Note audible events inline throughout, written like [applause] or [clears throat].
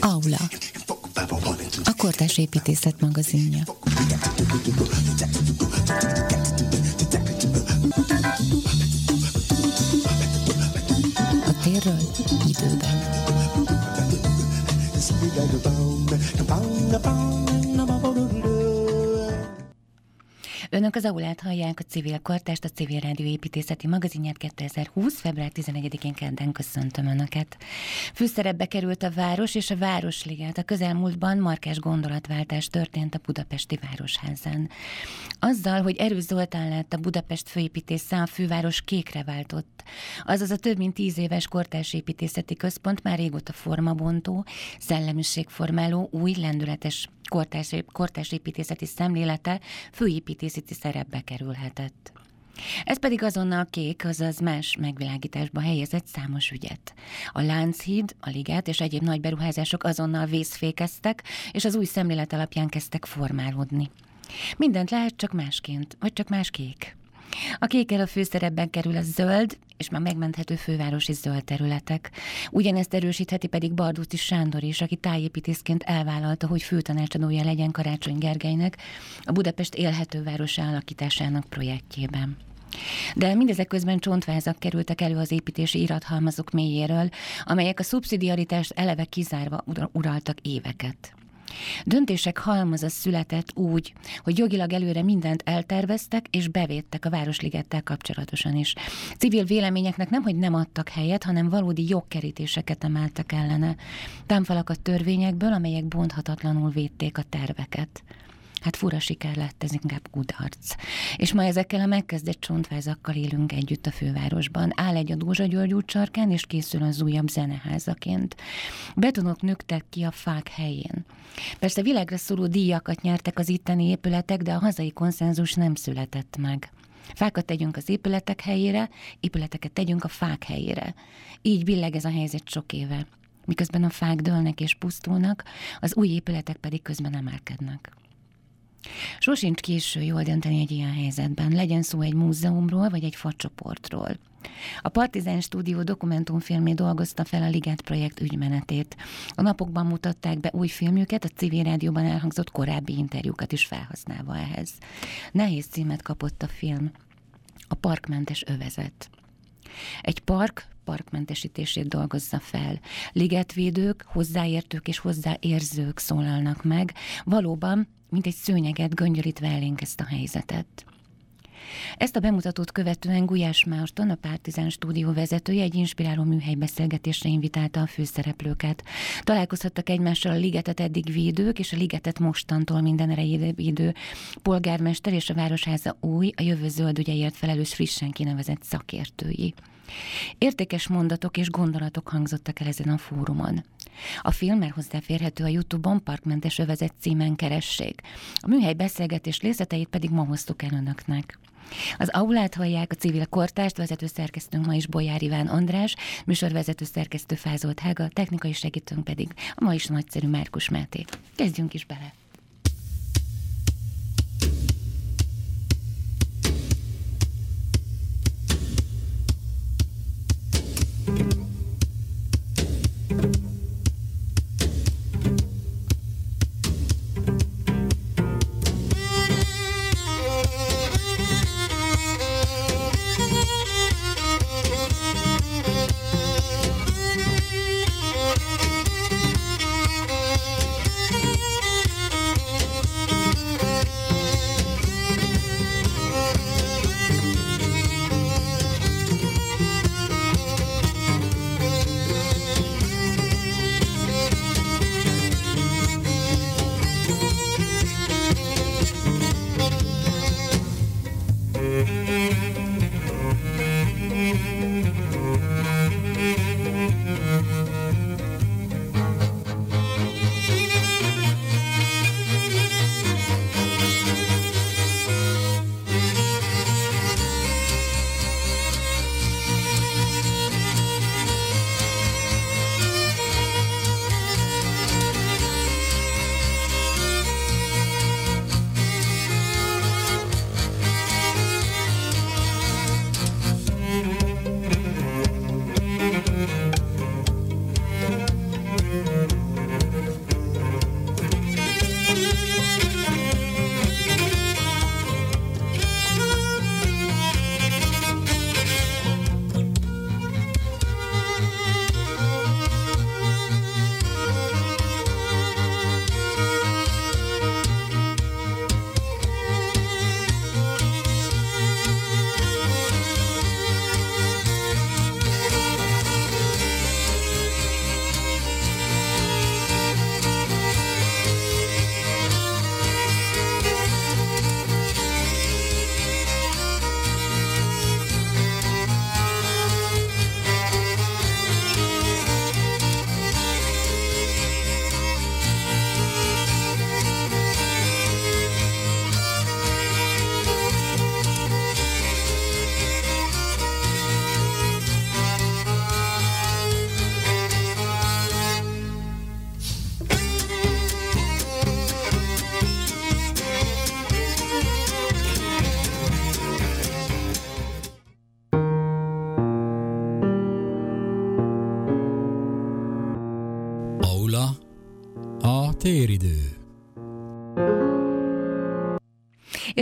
Aula. A Kortás Építészet magazinja. A térről időben. Önök az aulát hallják, a Civil Kortást, a Civil Rádió építészeti magazinját 2020. február 11-én kedden köszöntöm Önöket. Főszerepbe került a város és a Városliget. A közelmúltban markás gondolatváltás történt a Budapesti Városházán. Azzal, hogy Erős Zoltán lett a Budapest főépítésze, a főváros kékre váltott. Azaz a több mint tíz éves kortárs építészeti központ már régóta formabontó, szellemiségformáló, új, lendületes kortárs, kortárs építészeti szemlélete főépítészeti szerepbe kerülhetett. Ez pedig azonnal kék, azaz más megvilágításba helyezett számos ügyet. A Lánchíd, a Liget és egyéb nagy beruházások azonnal vészfékeztek, és az új szemlélet alapján kezdtek formálódni. Mindent lehet csak másként, vagy csak más kék. A kékkel a főszerepben kerül a zöld, és már megmenthető fővárosi zöld területek. Ugyanezt erősítheti pedig Bardúti Sándor is, aki tájépítészként elvállalta, hogy főtanácsadója legyen Karácsony Gergelynek a Budapest élhető városa alakításának projektjében. De mindezek közben csontvázak kerültek elő az építési irathalmazok mélyéről, amelyek a szubszidiaritást eleve kizárva uraltak éveket. Döntések halmaza született úgy, hogy jogilag előre mindent elterveztek és bevédtek a Városligettel kapcsolatosan is. Civil véleményeknek nem, hogy nem adtak helyet, hanem valódi jogkerítéseket emeltek ellene. Támfalakat törvényekből, amelyek bonthatatlanul védték a terveket. Hát fura siker lett, ez inkább kudarc. És ma ezekkel a megkezdett csontvázakkal élünk együtt a fővárosban. Áll egy a Dózsa György út és készül az újabb zeneházaként. Betonok nőttek ki a fák helyén. Persze világra szóló díjakat nyertek az itteni épületek, de a hazai konszenzus nem született meg. Fákat tegyünk az épületek helyére, épületeket tegyünk a fák helyére. Így billeg ez a helyzet sok éve. Miközben a fák dőlnek és pusztulnak, az új épületek pedig közben emelkednek. Sosincs késő jól dönteni egy ilyen helyzetben, legyen szó egy múzeumról vagy egy facsoportról. A Partizán Stúdió dokumentumfilmé dolgozta fel a Liget projekt ügymenetét. A napokban mutatták be új filmjüket, a civil rádióban elhangzott korábbi interjúkat is felhasználva ehhez. Nehéz címet kapott a film. A parkmentes övezet. Egy park parkmentesítését dolgozza fel. Ligetvédők, hozzáértők és hozzáérzők szólalnak meg. Valóban mint egy szőnyeget göngyölítve elénk ezt a helyzetet. Ezt a bemutatót követően Gulyás Márton, a Pártizán stúdió vezetője egy inspiráló műhelybeszélgetésre invitálta a főszereplőket. Találkozhattak egymással a ligetet eddig védők, és a ligetet mostantól minden erejébe védő polgármester és a Városháza új, a jövő zöld ügyeért felelős frissen kinevezett szakértői. Értékes mondatok és gondolatok hangzottak el ezen a fórumon. A film már hozzáférhető a Youtube-on Parkmentes övezet címen keressék. A műhely beszélgetés részleteit pedig ma hoztuk el önöknek. Az aulát hallják, a civil kortást, vezető szerkesztőnk ma is Bolyár Iván András, műsorvezető szerkesztő Fázolt Hága, technikai segítőnk pedig a ma is nagyszerű Márkus Máté. Kezdjünk is bele!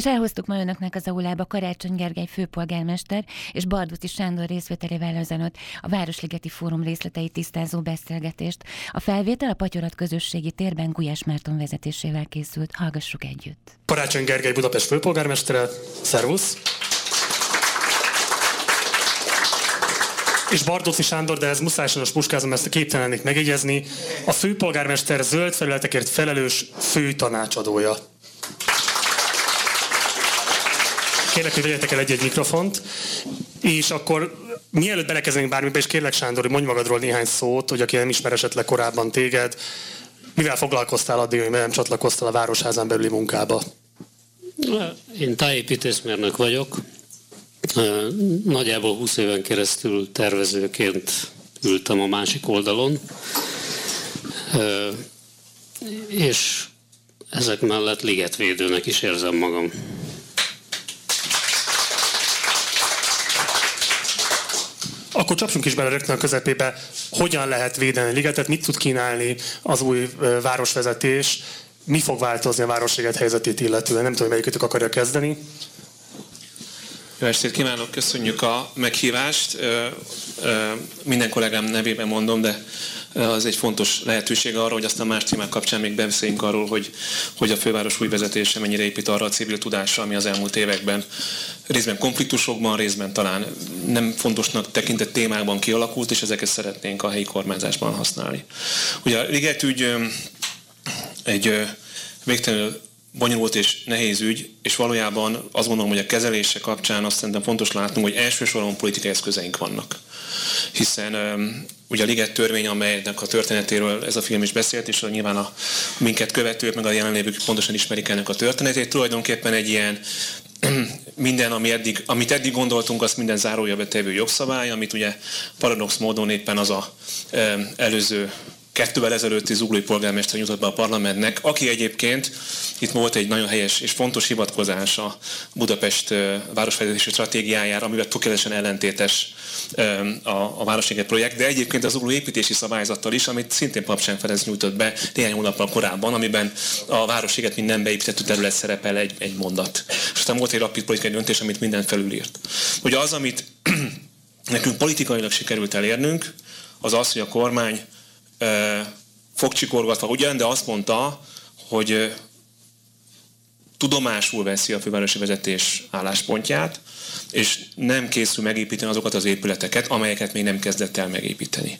És elhoztuk ma önöknek az aulába Karácsony Gergely főpolgármester és Barduti Sándor részvételével ezenőtt a Városligeti Fórum részleteit tisztázó beszélgetést. A felvétel a Patyorat közösségi térben Gulyás Márton vezetésével készült. Hallgassuk együtt. Karácsony Gergely Budapest főpolgármestere. Szervusz! és Bardoci Sándor, de ez muszáj sajnos puskázom, ezt a képtelennék megjegyezni, a főpolgármester zöld felületekért felelős fő tanácsadója. Kérlek, hogy vegyetek el egy-egy mikrofont, és akkor mielőtt belekezdenénk bármibe, és kérlek Sándor, hogy mondj magadról néhány szót, hogy aki nem ismer esetleg korábban téged, mivel foglalkoztál addig, hogy nem csatlakoztál a Városházán belüli munkába? Én tájépítészmérnök vagyok. Nagyjából 20 éven keresztül tervezőként ültem a másik oldalon, és ezek mellett ligetvédőnek is érzem magam. Akkor csapjunk is bele rögtön a közepébe, hogyan lehet védeni a ligetet, mit tud kínálni az új városvezetés, mi fog változni a városliget helyzetét illetően. Nem tudom, melyikőtök akarja kezdeni. Jó estét kívánok, köszönjük a meghívást. Minden kollégám nevében mondom, de az egy fontos lehetőség arra, hogy aztán más témák kapcsán még beszéljünk arról, hogy, hogy a főváros új vezetése mennyire épít arra a civil tudásra, ami az elmúlt években részben konfliktusokban, részben talán nem fontosnak tekintett témákban kialakult, és ezeket szeretnénk a helyi kormányzásban használni. Ugye a Ligetügy egy végtelenül bonyolult és nehéz ügy, és valójában azt gondolom, hogy a kezelése kapcsán azt szerintem fontos látnunk, hogy elsősorban politikai eszközeink vannak. Hiszen ugye a Liget törvény, amelynek a történetéről ez a film is beszélt, és nyilván a minket követők, meg a jelenlévők pontosan ismerik ennek a történetét, tulajdonképpen egy ilyen minden, ami eddig, amit eddig gondoltunk, az minden zárója betevő jogszabály, amit ugye paradox módon éppen az a előző kettővel ezelőtti zuglói polgármester jutott be a parlamentnek, aki egyébként itt volt egy nagyon helyes és fontos hivatkozás a Budapest városfejlesztési stratégiájára, amivel tökéletesen ellentétes a, a Városliget projekt, de egyébként az zugló építési szabályzattal is, amit szintén Papsán Ferenc nyújtott be néhány hónappal korábban, amiben a Városliget mint nem beépítettő terület szerepel egy, egy mondat. És aztán volt egy rapid politikai döntés, amit minden felülírt. Ugye az, amit [clears throat] nekünk politikailag sikerült elérnünk, az az, hogy a kormány fogcsikorgatva ugyan, de azt mondta, hogy tudomásul veszi a fővárosi vezetés álláspontját, és nem készül megépíteni azokat az épületeket, amelyeket még nem kezdett el megépíteni.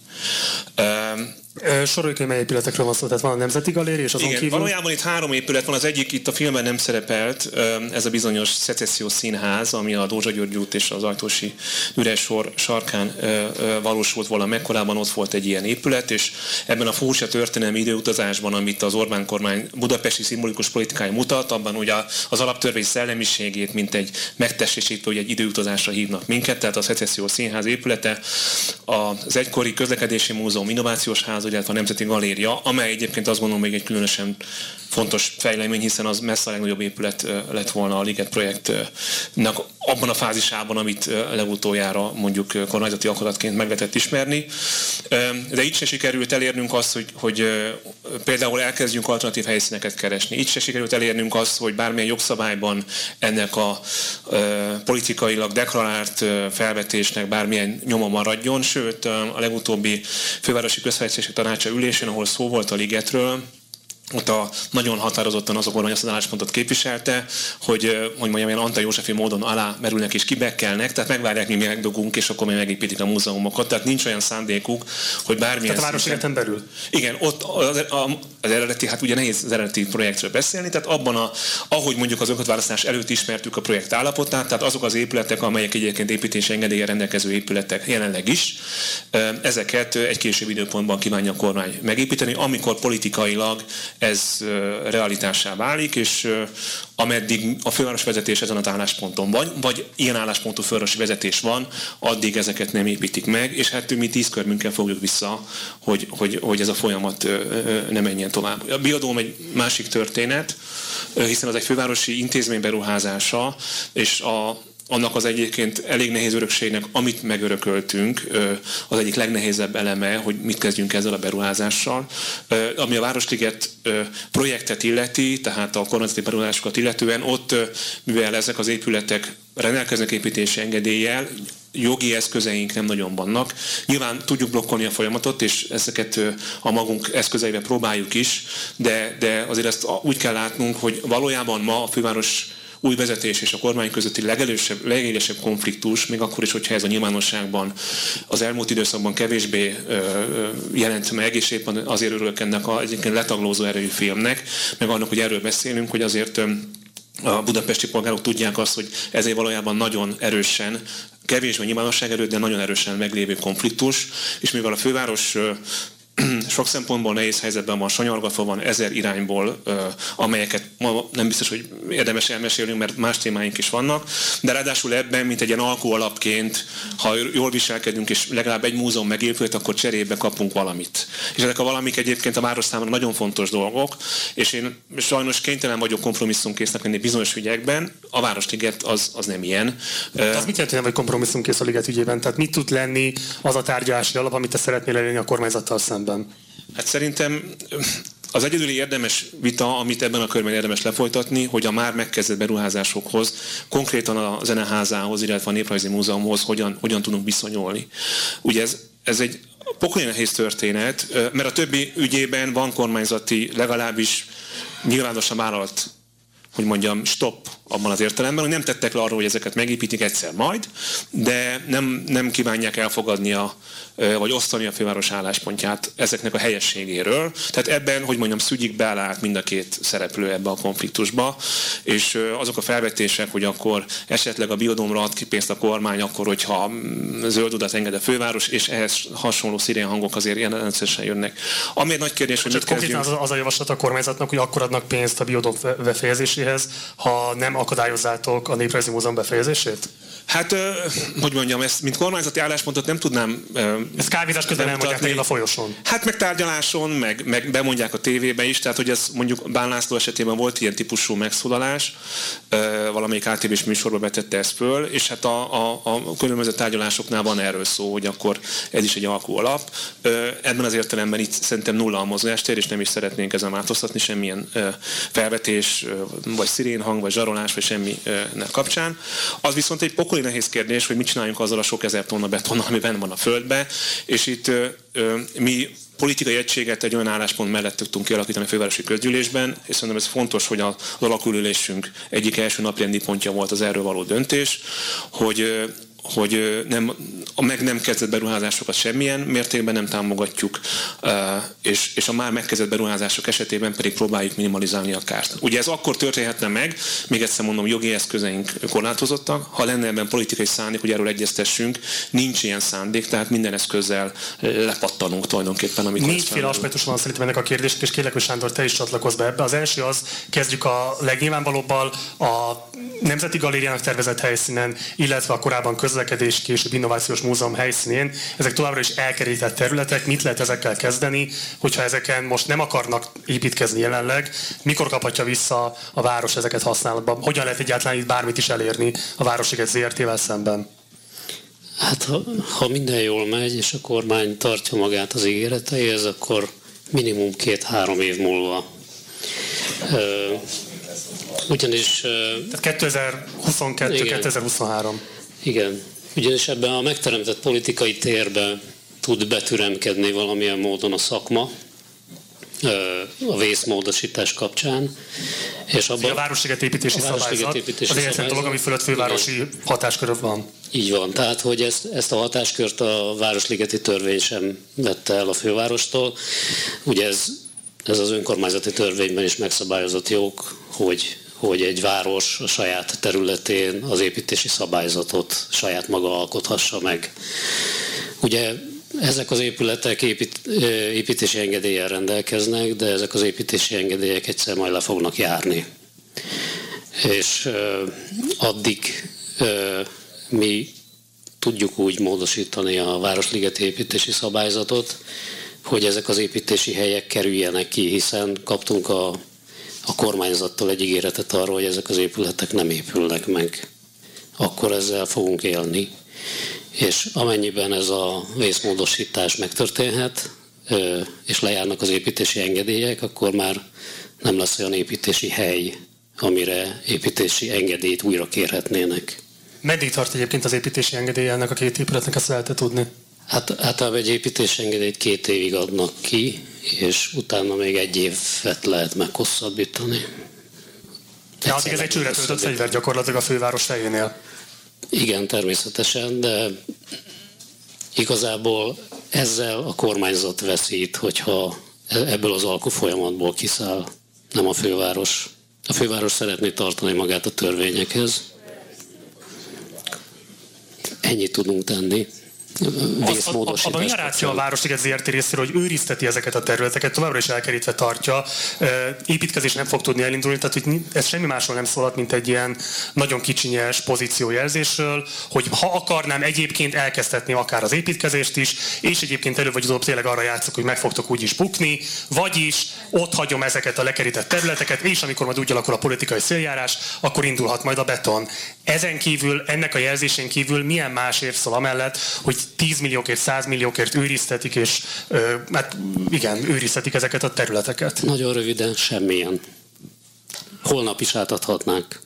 Soroljuk, mely épületekről van szó, tehát van a Nemzeti Galéria, és azon Igen, kívül... valójában itt három épület van, az egyik itt a filmben nem szerepelt, ez a bizonyos szecessziós színház, ami a Dózsa György út és az Ajtósi üres sor sarkán valósult volna meg, korábban ott volt egy ilyen épület, és ebben a furcsa történelmi időutazásban, amit az Orbán kormány budapesti szimbolikus politikája mutat, abban ugye az alaptörvény szellemiségét, mint egy megtestesítő, hogy egy időutazásra hívnak minket, tehát a szecessziós színház épülete, az egykori közlekedési múzeum innovációs ház, Színház, illetve a Nemzeti Galéria, amely egyébként azt gondolom még egy különösen fontos fejlemény, hiszen az messze a legnagyobb épület lett volna a Liget projektnek abban a fázisában, amit legutoljára mondjuk kormányzati akaratként meg lehetett ismerni. De így se sikerült elérnünk azt, hogy, hogy például elkezdjünk alternatív helyszíneket keresni. Így se sikerült elérnünk azt, hogy bármilyen jogszabályban ennek a politikailag deklarált felvetésnek bármilyen nyoma maradjon, sőt a legutóbbi fővárosi közfejlesztési tanácsa ülésén, ahol szó volt a ligetről, ott a, nagyon határozottan az a kormány azt az álláspontot képviselte, hogy, hogy mondjam, ilyen Antal Józsefi módon alá merülnek és kibekkelnek, tehát megvárják, mi megdugunk, és akkor mi megépítik a múzeumokat. Tehát nincs olyan szándékuk, hogy bármilyen... Tehát a városligeten belül? Igen, ott az, az eredeti, hát ugye nehéz az eredeti projektről beszélni, tehát abban, a, ahogy mondjuk az önkormányzás előtt ismertük a projekt állapotát, tehát azok az épületek, amelyek egyébként építési engedélye rendelkező épületek jelenleg is, ezeket egy később időpontban kívánja a kormány megépíteni, amikor politikailag ez realitássá válik, és ameddig a főváros vezetés ezen az állásponton van, vagy ilyen álláspontú fővárosi vezetés van, addig ezeket nem építik meg, és hát mi tíz körmünkkel fogjuk vissza, hogy, hogy, hogy ez a folyamat ne menjen tovább. A biodóm egy másik történet, hiszen az egy fővárosi intézmény beruházása, és a annak az egyébként elég nehéz örökségnek, amit megörököltünk, az egyik legnehezebb eleme, hogy mit kezdjünk ezzel a beruházással. Ami a Városliget projektet illeti, tehát a kormányzati beruházásokat illetően, ott, mivel ezek az épületek rendelkeznek építési engedéllyel, jogi eszközeink nem nagyon vannak. Nyilván tudjuk blokkolni a folyamatot, és ezeket a magunk eszközeivel próbáljuk is, de, de azért ezt úgy kell látnunk, hogy valójában ma a főváros új vezetés és a kormány közötti legelősebb, legélesebb konfliktus, még akkor is, hogyha ez a nyilvánosságban az elmúlt időszakban kevésbé ö, ö, jelent meg, és éppen azért örülök ennek a egyébként letaglózó erőjű filmnek, meg annak, hogy erről beszélünk, hogy azért a budapesti polgárok tudják azt, hogy ezért valójában nagyon erősen kevésbé nyilvánosság erőt, de nagyon erősen meglévő konfliktus, és mivel a főváros [clears throat] sok szempontból nehéz helyzetben van, sanyargatva van ezer irányból, amelyeket ma nem biztos, hogy érdemes elmesélnünk, mert más témáink is vannak, de ráadásul ebben, mint egy ilyen alapként, ha jól viselkedünk, és legalább egy múzeum megépült, akkor cserébe kapunk valamit. És ezek a valamik egyébként a város számára nagyon fontos dolgok, és én sajnos kénytelen vagyok kompromisszumkésznek lenni bizonyos ügyekben, a Városliget az, az nem ilyen. Az mit jelent, hogy nem vagy kompromisszumkész a liget ügyében? Tehát mit tud lenni az a tárgyalási alap, amit te szeretnél elérni a kormányzattal szemben? Szemben? Hát szerintem az egyedüli érdemes vita, amit ebben a körben érdemes lefolytatni, hogy a már megkezdett beruházásokhoz, konkrétan a zeneházához, illetve a Néprajzi Múzeumhoz hogyan, hogyan tudunk viszonyulni. Ugye ez, ez egy pokolyan nehéz történet, mert a többi ügyében van kormányzati, legalábbis nyilvánosan vállalt hogy mondjam, stop abban az értelemben, hogy nem tettek le arról, hogy ezeket megépítik egyszer majd, de nem, nem kívánják elfogadni a, vagy osztani a főváros álláspontját ezeknek a helyességéről. Tehát ebben, hogy mondjam, szügyik beállt mind a két szereplő ebbe a konfliktusba, és azok a felvetések, hogy akkor esetleg a biodomra ad ki pénzt a kormány, akkor, hogyha mm, zöld udat enged a főváros, és ehhez hasonló szirén hangok azért jelentősen jönnek. Ami egy nagy kérdés, hogy mit kezdjünk. Az, az a javaslat a kormányzatnak, hogy akkor adnak pénzt a biodom befejezéséhez, ha nem akadályozzátok a Néprajzi Múzeum befejezését? Hát, hogy mondjam, ezt, mint kormányzati álláspontot nem tudnám... Ezt kávézás közben elmondják neked a folyosón. Hát meg tárgyaláson, meg, meg bemondják a tévébe is, tehát hogy ez mondjuk Bán László esetében volt ilyen típusú megszólalás, valamelyik ATV-s műsorba betette ezt föl, és hát a, a, a különböző tárgyalásoknál van erről szó, hogy akkor ez is egy alkú alap. Ebben az értelemben itt szerintem nulla a mozgástér, és nem is szeretnénk ezen változtatni semmilyen felvetés, vagy szirénhang, vagy zsarolás, vagy semmi kapcsán. Az viszont egy pokol pokoli nehéz kérdés, hogy mit csináljunk azzal a sok ezer tonna betonnal, ami benne van a földbe, és itt ö, mi politikai egységet egy olyan álláspont mellett tudtunk kialakítani a fővárosi közgyűlésben, és szerintem ez fontos, hogy az alakulülésünk egyik első naprendi pontja volt az erről való döntés, hogy hogy nem, a meg nem kezdett beruházásokat semmilyen mértékben nem támogatjuk, és, és a már megkezdett beruházások esetében pedig próbáljuk minimalizálni a kárt. Ugye ez akkor történhetne meg, még egyszer mondom, jogi eszközeink korlátozottak, ha lenne ebben politikai szándék, hogy erről egyeztessünk, nincs ilyen szándék, tehát minden eszközzel lepattanunk tulajdonképpen. Amikor Négyféle aspektus van szerintem ennek a kérdésnek, és kérlek, hogy Sándor, te is csatlakozz be ebbe. Az első az, kezdjük a legnyilvánvalóbbal, a Nemzeti Galériának tervezett helyszínen, illetve a korábban közlekedés később innovációs múzeum helyszínén. Ezek továbbra is elkerített területek. Mit lehet ezekkel kezdeni, hogyha ezeken most nem akarnak építkezni jelenleg? Mikor kaphatja vissza a város ezeket használatba? Hogyan lehet egyáltalán itt bármit is elérni a Városiget ZRT-vel szemben? Hát ha, ha minden jól megy, és a kormány tartja magát az ígéreteihez, akkor minimum két-három év múlva ugyanis... Tehát 2022-2023. Igen. Ugyanis ebben a megteremtett politikai térben tud betüremkedni valamilyen módon a szakma, a vészmódosítás kapcsán. És abban, a Városliget építési a szabályzat építési az egyetlen dolog, ami fölött fővárosi igen. hatáskörök van. Így van, tehát hogy ezt, ezt a hatáskört a Városligeti törvény sem vette el a fővárostól. Ugye ez, ez az önkormányzati törvényben is megszabályozott jog, hogy hogy egy város a saját területén az építési szabályzatot saját maga alkothassa meg. Ugye ezek az épületek épít, építési engedéllyel rendelkeznek, de ezek az építési engedélyek egyszer majd le fognak járni. És addig mi tudjuk úgy módosítani a Városligeti építési szabályzatot, hogy ezek az építési helyek kerüljenek ki, hiszen kaptunk a a kormányzattól egy ígéretet arról, hogy ezek az épületek nem épülnek meg. akkor ezzel fogunk élni. És amennyiben ez a vészmódosítás megtörténhet, és lejárnak az építési engedélyek, akkor már nem lesz olyan építési hely, amire építési engedélyt újra kérhetnének. Meddig tart egyébként az építési engedély ennek a két épületnek, ezt lehet tudni? Hát általában egy építési engedélyt két évig adnak ki, és utána még egy évet lehet meghosszabbítani. Ja, addig ez egy csőre töltött fegyver gyakorlatilag a főváros fejénél. Igen, természetesen, de igazából ezzel a kormányzat veszít, hogyha ebből az alkufolyamatból kiszáll, nem a főváros. A főváros szeretné tartani magát a törvényekhez. Ennyit tudunk tenni vészmódosítás. A, a, a, ráció a Városliget ZRT részéről, hogy őrizteti ezeket a területeket, továbbra is elkerítve tartja. Építkezés nem fog tudni elindulni, tehát hogy ez semmi másról nem szólhat, mint egy ilyen nagyon kicsinyes pozíciójelzésről, hogy ha akarnám egyébként elkezdhetni akár az építkezést is, és egyébként elő vagy utóbb tényleg arra játszok, hogy meg fogtok úgy is bukni, vagyis ott hagyom ezeket a lekerített területeket, és amikor majd úgy alakul a politikai széljárás, akkor indulhat majd a beton. Ezen kívül, ennek a jelzésén kívül milyen más érv szól amellett, hogy 10 milliókért, 100 milliókért őriztetik, és hát igen, őriztetik ezeket a területeket. Nagyon röviden, semmilyen. Holnap is átadhatnánk.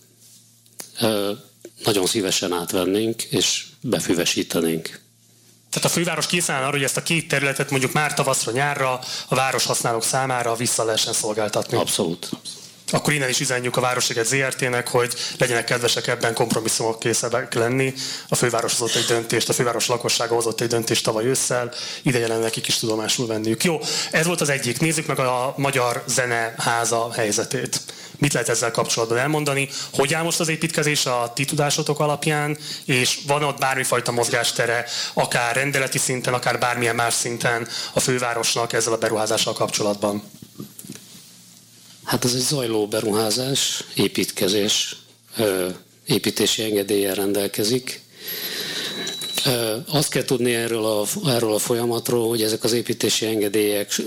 Nagyon szívesen átvennénk, és befüvesítenénk. Tehát a főváros készen áll arra, hogy ezt a két területet mondjuk már tavaszra, nyárra a város használók számára vissza lehessen szolgáltatni. Abszolút akkor innen is üzenjük a Városliget ZRT-nek, hogy legyenek kedvesek ebben kompromisszumok készebbek lenni. A főváros hozott egy döntést, a főváros lakossága hozott egy döntést tavaly ősszel, ideje lenne nekik is tudomásul venniük. Jó, ez volt az egyik. Nézzük meg a Magyar Zeneháza helyzetét. Mit lehet ezzel kapcsolatban elmondani? Hogy áll most az építkezés a ti tudásotok alapján, és van ott bármifajta mozgástere, akár rendeleti szinten, akár bármilyen más szinten a fővárosnak ezzel a beruházással kapcsolatban? Hát ez egy zajló beruházás, építkezés, építési engedéllyel rendelkezik. Azt kell tudni erről a, erről a folyamatról, hogy ezek az építési engedélyek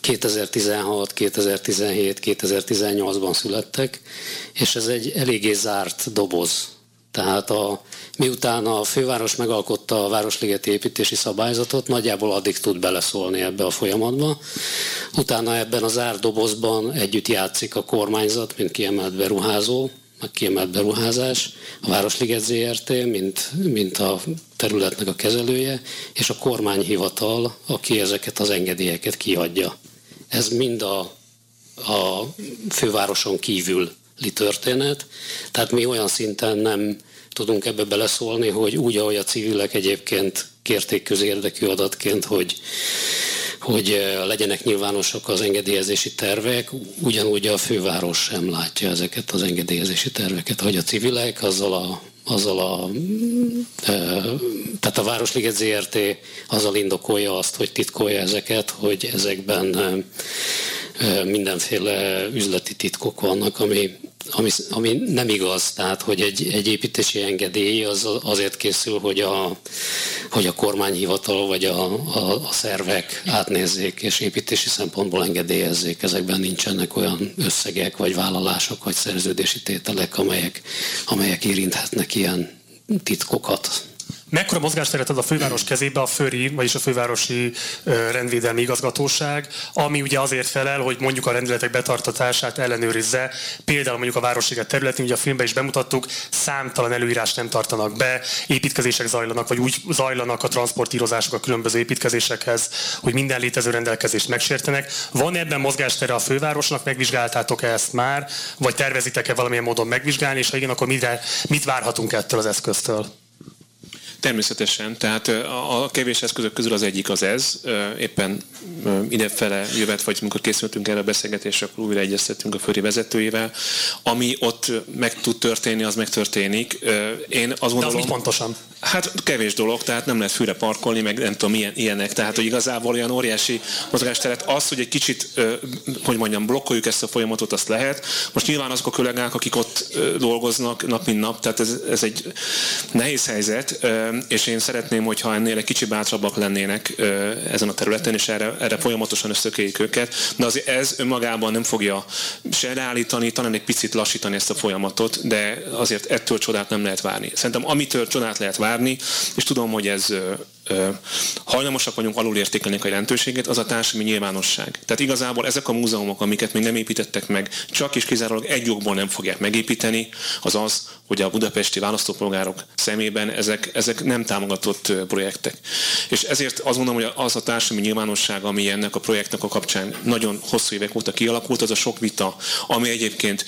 2016, 2017, 2018-ban születtek, és ez egy eléggé zárt doboz. Tehát a, miután a főváros megalkotta a Városligeti építési szabályzatot, nagyjából addig tud beleszólni ebbe a folyamatba. Utána ebben az árdobozban együtt játszik a kormányzat, mint kiemelt beruházó, meg kiemelt beruházás, a Városliget ZRT, mint, mint a területnek a kezelője, és a kormányhivatal, aki ezeket az engedélyeket kiadja. Ez mind a, a fővároson kívüli történet, tehát mi olyan szinten nem tudunk ebbe beleszólni, hogy úgy, ahogy a civilek egyébként kérték közérdekű adatként, hogy hogy eh, legyenek nyilvánosak az engedélyezési tervek, ugyanúgy a főváros sem látja ezeket az engedélyezési terveket, hogy a civilek azzal a azzal a, e, tehát a Városliget ZRT azzal indokolja azt, hogy titkolja ezeket, hogy ezekben e, mindenféle üzleti titkok vannak, ami ami, ami nem igaz, tehát hogy egy, egy építési engedély az azért készül, hogy a, hogy a kormányhivatal vagy a, a, a szervek átnézzék és építési szempontból engedélyezzék. Ezekben nincsenek olyan összegek, vagy vállalások, vagy szerződési tételek, amelyek, amelyek érinthetnek ilyen titkokat. Mekkora mozgásteret ad a főváros kezébe a FÖRI, vagyis a fővárosi rendvédelmi igazgatóság, ami ugye azért felel, hogy mondjuk a rendeletek betartatását ellenőrizze. Például mondjuk a városliget területén, ugye a filmben is bemutattuk, számtalan előírást nem tartanak be, építkezések zajlanak, vagy úgy zajlanak a transportírozások a különböző építkezésekhez, hogy minden létező rendelkezést megsértenek. Van ebben mozgástere a fővárosnak, megvizsgáltátok-e ezt már, vagy tervezitek-e valamilyen módon megvizsgálni, és ha igen, akkor mire, mit várhatunk ettől az eszköztől? Természetesen, tehát a kevés eszközök közül az egyik az ez. Éppen idefele jövet, vagy amikor készültünk erre a beszélgetésre, akkor újra egyeztettünk a föri vezetőjével. Ami ott meg tud történni, az megtörténik. Én azt gondolom... De az pontosan? Hát kevés dolog, tehát nem lehet fűre parkolni, meg nem tudom, milyen, ilyenek. Tehát, hogy igazából olyan óriási mozgásteret az, hogy egy kicsit, hogy mondjam, blokkoljuk ezt a folyamatot, azt lehet. Most nyilván azok a kollégák, akik ott dolgoznak nap mint nap, tehát ez, ez egy nehéz helyzet, és én szeretném, hogyha ennél egy kicsit bátrabbak lennének ezen a területen, és erre, erre folyamatosan összekéljük őket. De azért ez önmagában nem fogja se leállítani, talán egy picit lassítani ezt a folyamatot, de azért ettől csodát nem lehet várni. Szerintem amitől csodát lehet várni, és tudom, hogy ez hajlamosak vagyunk alulértékelni a jelentőségét, az a társadalmi nyilvánosság. Tehát igazából ezek a múzeumok, amiket még nem építettek meg, csak és kizárólag egy jogból nem fogják megépíteni, az az, hogy a budapesti választópolgárok szemében ezek, ezek nem támogatott projektek. És ezért azt mondom, hogy az a társadalmi nyilvánosság, ami ennek a projektnek a kapcsán nagyon hosszú évek óta kialakult, az a sok vita, ami egyébként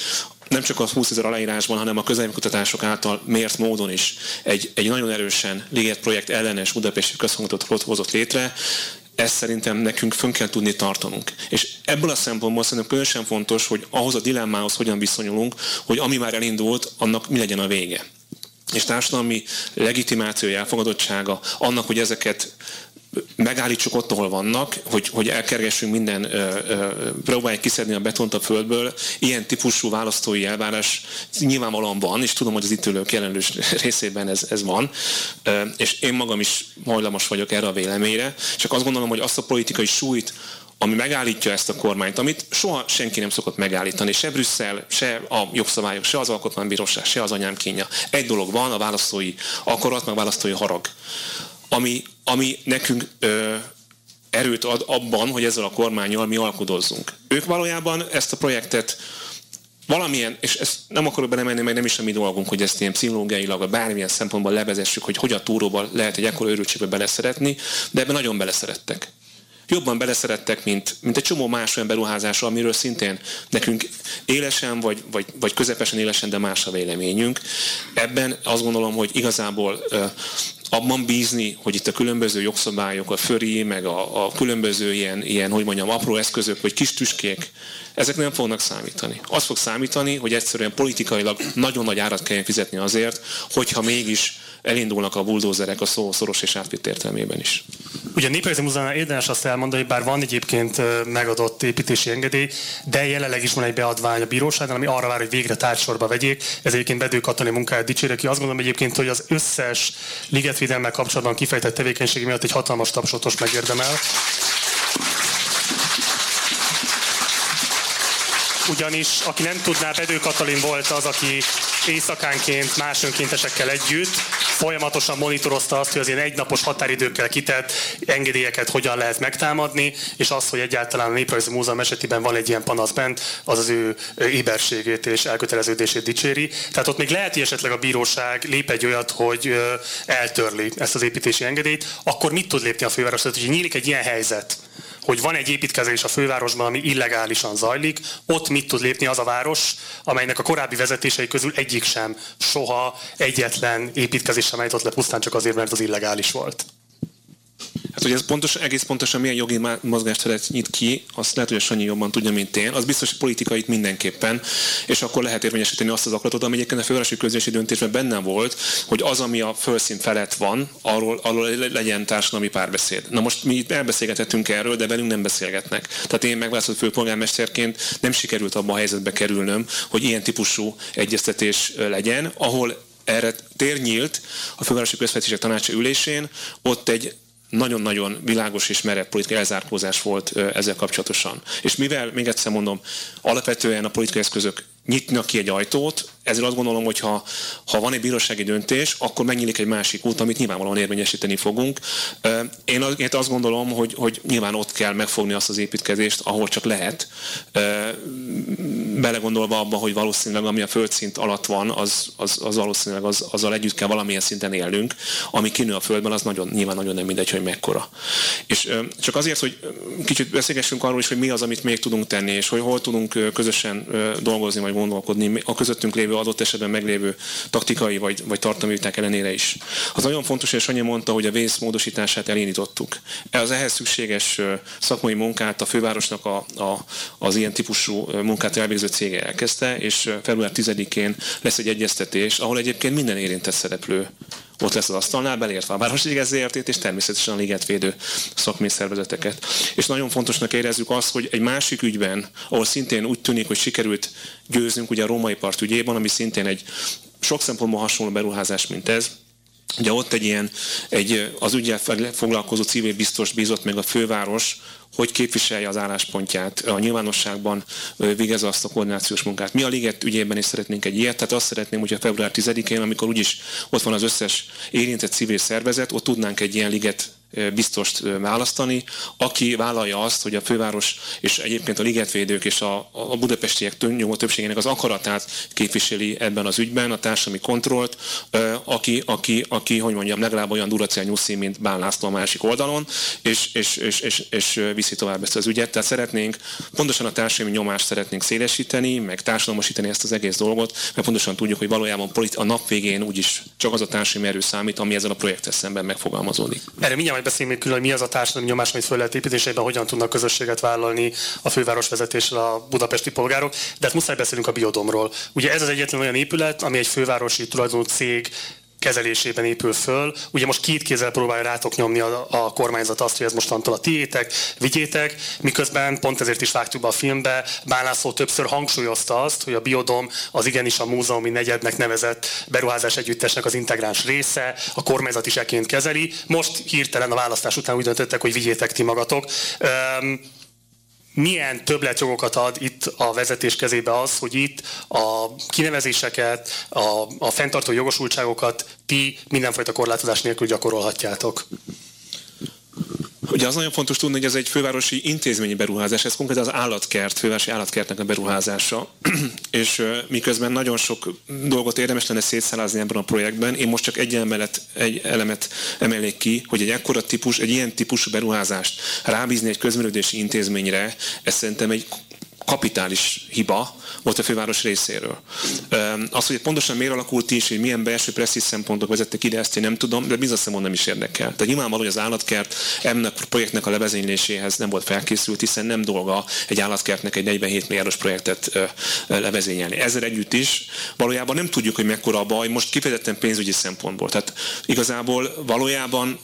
nem csak a 20 ezer aláírásban, hanem a kutatások által mért módon is egy, egy nagyon erősen Liget projekt ellenes budapesti központot hozott létre, ezt szerintem nekünk fönn kell tudni tartanunk. És ebből a szempontból szerintem különösen fontos, hogy ahhoz a dilemmához hogyan viszonyulunk, hogy ami már elindult, annak mi legyen a vége és társadalmi legitimációja, elfogadottsága annak, hogy ezeket megállítsuk ott, ahol vannak, hogy, hogy elkergessünk minden, ö, ö, próbáljuk kiszedni a betont a földből. Ilyen típusú választói elvárás nyilvánvalóan van, és tudom, hogy az itt ülők jelenlős részében ez, ez van, ö, és én magam is hajlamos vagyok erre a véleményre, csak azt gondolom, hogy azt a politikai súlyt, ami megállítja ezt a kormányt, amit soha senki nem szokott megállítani, se Brüsszel, se a jogszabályok, se az alkotmánybíróság, se az anyám kínja. Egy dolog van, a választói akarat, meg a választói harag ami, ami nekünk ö, erőt ad abban, hogy ezzel a kormányjal mi alkudozzunk. Ők valójában ezt a projektet valamilyen, és ezt nem akarok belemenni, mert nem is a mi dolgunk, hogy ezt ilyen pszichológiailag, vagy bármilyen szempontból levezessük, hogy hogy a túróba lehet egy ekkora őrültségbe beleszeretni, de ebben nagyon beleszerettek. Jobban beleszerettek, mint, mint egy csomó más olyan beruházásra, amiről szintén nekünk élesen, vagy, vagy, vagy közepesen élesen, de más a véleményünk. Ebben azt gondolom, hogy igazából abban bízni, hogy itt a különböző jogszabályok, a föri, meg a, a különböző ilyen, ilyen, hogy mondjam, apró eszközök, vagy kis tüskék, ezek nem fognak számítani. Az fog számítani, hogy egyszerűen politikailag nagyon nagy árat kelljen fizetni azért, hogyha mégis elindulnak a buldózerek a szó szoros és átvitt értelmében is. Ugye a Néprajzi Múzeumnál érdemes azt elmondani, hogy bár van egyébként megadott építési engedély, de jelenleg is van egy beadvány a bíróságnál, ami arra vár, hogy végre tárgysorba vegyék. Ez egyébként Bedő Katali munkáját dicséri, ki azt gondolom egyébként, hogy az összes ligetvédelmmel kapcsolatban kifejtett tevékenység miatt egy hatalmas tapsotos megérdemel. Ugyanis aki nem tudná, Bedő Katalin volt az, aki éjszakánként más önkéntesekkel együtt folyamatosan monitorozta azt, hogy az ilyen egynapos határidőkkel kitett engedélyeket hogyan lehet megtámadni, és az, hogy egyáltalán a Néprajzi Múzeum esetében van egy ilyen panasz bent, az az ő éberségét és elköteleződését dicséri. Tehát ott még lehet, hogy esetleg a bíróság lép egy olyat, hogy eltörli ezt az építési engedélyt, akkor mit tud lépni a főváros? Hogy nyílik egy ilyen helyzet, hogy van egy építkezés a fővárosban, ami illegálisan zajlik, ott mit tud lépni az a város, amelynek a korábbi vezetései közül egyik sem soha egyetlen építkezés sem le pusztán csak azért, mert az illegális volt. Hát, hogy ez pontos, egész pontosan milyen jogi mozgásteret nyit ki, azt lehet, hogy a Sanyi jobban tudja, mint én. Az biztos, hogy politikait mindenképpen, és akkor lehet érvényesíteni azt az akaratot, ami egyébként a fővárosi közösségi döntésben benne volt, hogy az, ami a fölszín felett van, arról, arról legyen társadalmi párbeszéd. Na most mi elbeszélgetettünk erről, de velünk nem beszélgetnek. Tehát én megválasztott főpolgármesterként nem sikerült abba a helyzetbe kerülnöm, hogy ilyen típusú egyeztetés legyen, ahol erre tér nyílt a fővárosi közvetések tanácsa ülésén, ott egy nagyon-nagyon világos és merev politikai elzárkózás volt ezzel kapcsolatosan. És mivel, még egyszer mondom, alapvetően a politikai eszközök nyitnak ki egy ajtót, ezért azt gondolom, hogy ha, ha van egy bírósági döntés, akkor megnyílik egy másik út, amit nyilvánvalóan érvényesíteni fogunk. Én azt gondolom, hogy, hogy nyilván ott kell megfogni azt az építkezést, ahol csak lehet, belegondolva abba, hogy valószínűleg ami a földszint alatt van, az, az, az valószínűleg az, azzal együtt kell valamilyen szinten élnünk, ami kinő a földben, az nagyon, nyilván nagyon nem mindegy, hogy mekkora. És csak azért, hogy kicsit beszélgessünk arról is, hogy mi az, amit még tudunk tenni, és hogy hol tudunk közösen dolgozni, vagy gondolkodni a közöttünk lévő adott esetben meglévő taktikai vagy, vagy tartalmi viták ellenére is. Az nagyon fontos, hogy Sanyi mondta, hogy a vész módosítását elindítottuk. Az ehhez szükséges szakmai munkát a fővárosnak a, a, az ilyen típusú munkát elvégző cége elkezdte, és február 10-én lesz egy egyeztetés, ahol egyébként minden érintett szereplő ott lesz az asztalnál, beleértve a Városliget ZRT-t, és természetesen a ligetvédő szakmai szervezeteket. És nagyon fontosnak érezzük azt, hogy egy másik ügyben, ahol szintén úgy tűnik, hogy sikerült győznünk, ugye a római part ügyében, ami szintén egy sok szempontból hasonló beruházás, mint ez, Ugye ott egy ilyen, egy, az ügyel foglalkozó civil biztos bízott meg a főváros, hogy képviselje az álláspontját a nyilvánosságban, végezze azt a koordinációs munkát. Mi a Liget ügyében is szeretnénk egy ilyet, tehát azt szeretném, hogy a február 10-én, amikor úgyis ott van az összes érintett civil szervezet, ott tudnánk egy ilyen Liget biztost választani, aki vállalja azt, hogy a főváros és egyébként a ligetvédők és a, a budapestiek nyomó többségének az akaratát képviseli ebben az ügyben, a társadalmi kontrollt, aki, aki, aki hogy mondjam, legalább olyan duracel nyuszi, mint Bán László a másik oldalon, és, és, és, és, és viszi tovább ezt az ügyet. Tehát szeretnénk, pontosan a társadalmi nyomást szeretnénk szélesíteni, meg társadalmasítani ezt az egész dolgot, mert pontosan tudjuk, hogy valójában a nap végén úgyis csak az a társadalmi erő számít, ami ezzel a projekttel szemben megfogalmazódik. Erre mindjárt majd beszélni külön, hogy mi az a társadalmi nyomás, amit föl lehet építésében, hogyan tudnak közösséget vállalni a főváros vezetéssel a budapesti polgárok. De hát muszáj beszélünk a biodomról. Ugye ez az egyetlen olyan épület, ami egy fővárosi tulajdonú cég kezelésében épül föl. Ugye most két kézzel próbálja rátok nyomni a, a kormányzat azt, hogy ez mostantól a tiétek, vigyétek, miközben pont ezért is vágtuk be a filmbe, Bálászó többször hangsúlyozta azt, hogy a biodom az igenis a múzeumi negyednek nevezett beruházás együttesnek az integráns része, a kormányzat is eként kezeli. Most hirtelen a választás után úgy döntöttek, hogy vigyétek ti magatok. Um, milyen többletjogokat ad itt a vezetés kezébe az, hogy itt a kinevezéseket, a, a fenntartó jogosultságokat ti mindenfajta korlátozás nélkül gyakorolhatjátok? Ugye az nagyon fontos tudni, hogy ez egy fővárosi intézményi beruházás, ez konkrétan az állatkert, fővárosi állatkertnek a beruházása, [clears throat] és miközben nagyon sok dolgot érdemes lenne szétszálázni ebben a projektben, én most csak egy elemet, egy elemet emelnék ki, hogy egy ekkora típus, egy ilyen típusú beruházást rábízni egy közművelődési intézményre, ez szerintem egy kapitális hiba volt a főváros részéről. Az, hogy pontosan miért alakult is, hogy milyen belső presszis szempontok vezettek ide, ezt én nem tudom, de bizony szemon nem is érdekel. Tehát nyilvánvaló, hogy az állatkert ennek a projektnek a levezényléséhez nem volt felkészült, hiszen nem dolga egy állatkertnek egy 47 milliárdos projektet levezényelni. Ezzel együtt is valójában nem tudjuk, hogy mekkora a baj, most kifejezetten pénzügyi szempontból. Tehát igazából valójában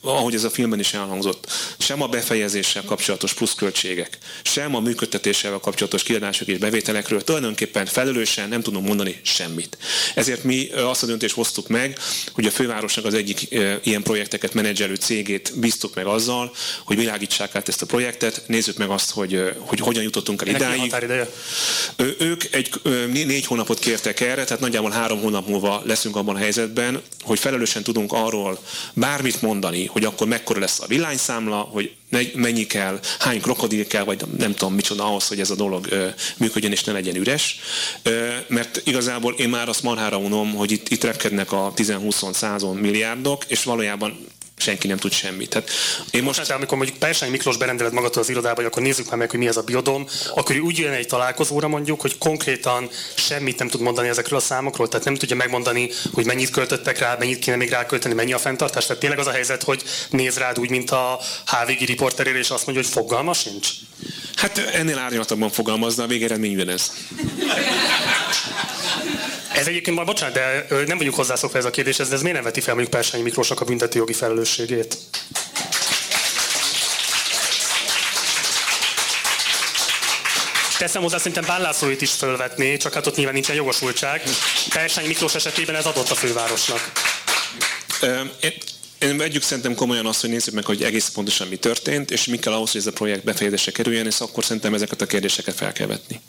ahogy ez a filmben is elhangzott, sem a befejezéssel kapcsolatos pluszköltségek, sem a működtetéssel kapcsolatos kiadások és bevételekről tulajdonképpen felelősen nem tudunk mondani semmit. Ezért mi azt a döntést hoztuk meg, hogy a fővárosnak az egyik ilyen projekteket menedzselő cégét bíztuk meg azzal, hogy világítsák át ezt a projektet, nézzük meg azt, hogy, hogy hogyan jutottunk el idáig. Ők egy négy hónapot kértek erre, tehát nagyjából három hónap múlva leszünk abban a helyzetben, hogy felelősen tudunk arról bármit mondani, hogy akkor mekkora lesz a villanyszámla, hogy mennyi kell, hány krokodil kell, vagy nem tudom micsoda ahhoz, hogy ez a dolog működjön és ne legyen üres. mert igazából én már azt marhára unom, hogy itt, itt repkednek a 10-20-100 milliárdok, és valójában senki nem tud semmit. Tehát én most... Hát, amikor mondjuk Persányi Miklós berendeled magadtól az irodába, hogy akkor nézzük már meg, hogy mi ez a biodom, akkor úgy jön egy találkozóra mondjuk, hogy konkrétan semmit nem tud mondani ezekről a számokról, tehát nem tudja megmondani, hogy mennyit költöttek rá, mennyit kéne még rákölteni, mennyi a fenntartás. Tehát tényleg az a helyzet, hogy néz rád úgy, mint a HVG riporterére, és azt mondja, hogy fogalma sincs. Hát ennél árnyalatokban fogalmazna, a végeredmény ez. Ez egyébként majd, bocsánat, de nem vagyunk hozzászokva ez a kérdéshez, de ez miért nem veti fel mondjuk Persányi Miklósnak a büntető jogi felelősségét? Teszem hozzá, szerintem Bán Lászlóit is fölvetné, csak hát ott nyilván nincsen jogosultság. Persányi Miklós esetében ez adott a fővárosnak. Én, én vegyük szerintem komolyan azt, hogy nézzük meg, hogy egész pontosan mi történt, és mi kell ahhoz, hogy ez a projekt befejezésre kerüljen, és akkor szerintem ezeket a kérdéseket fel kell vetni.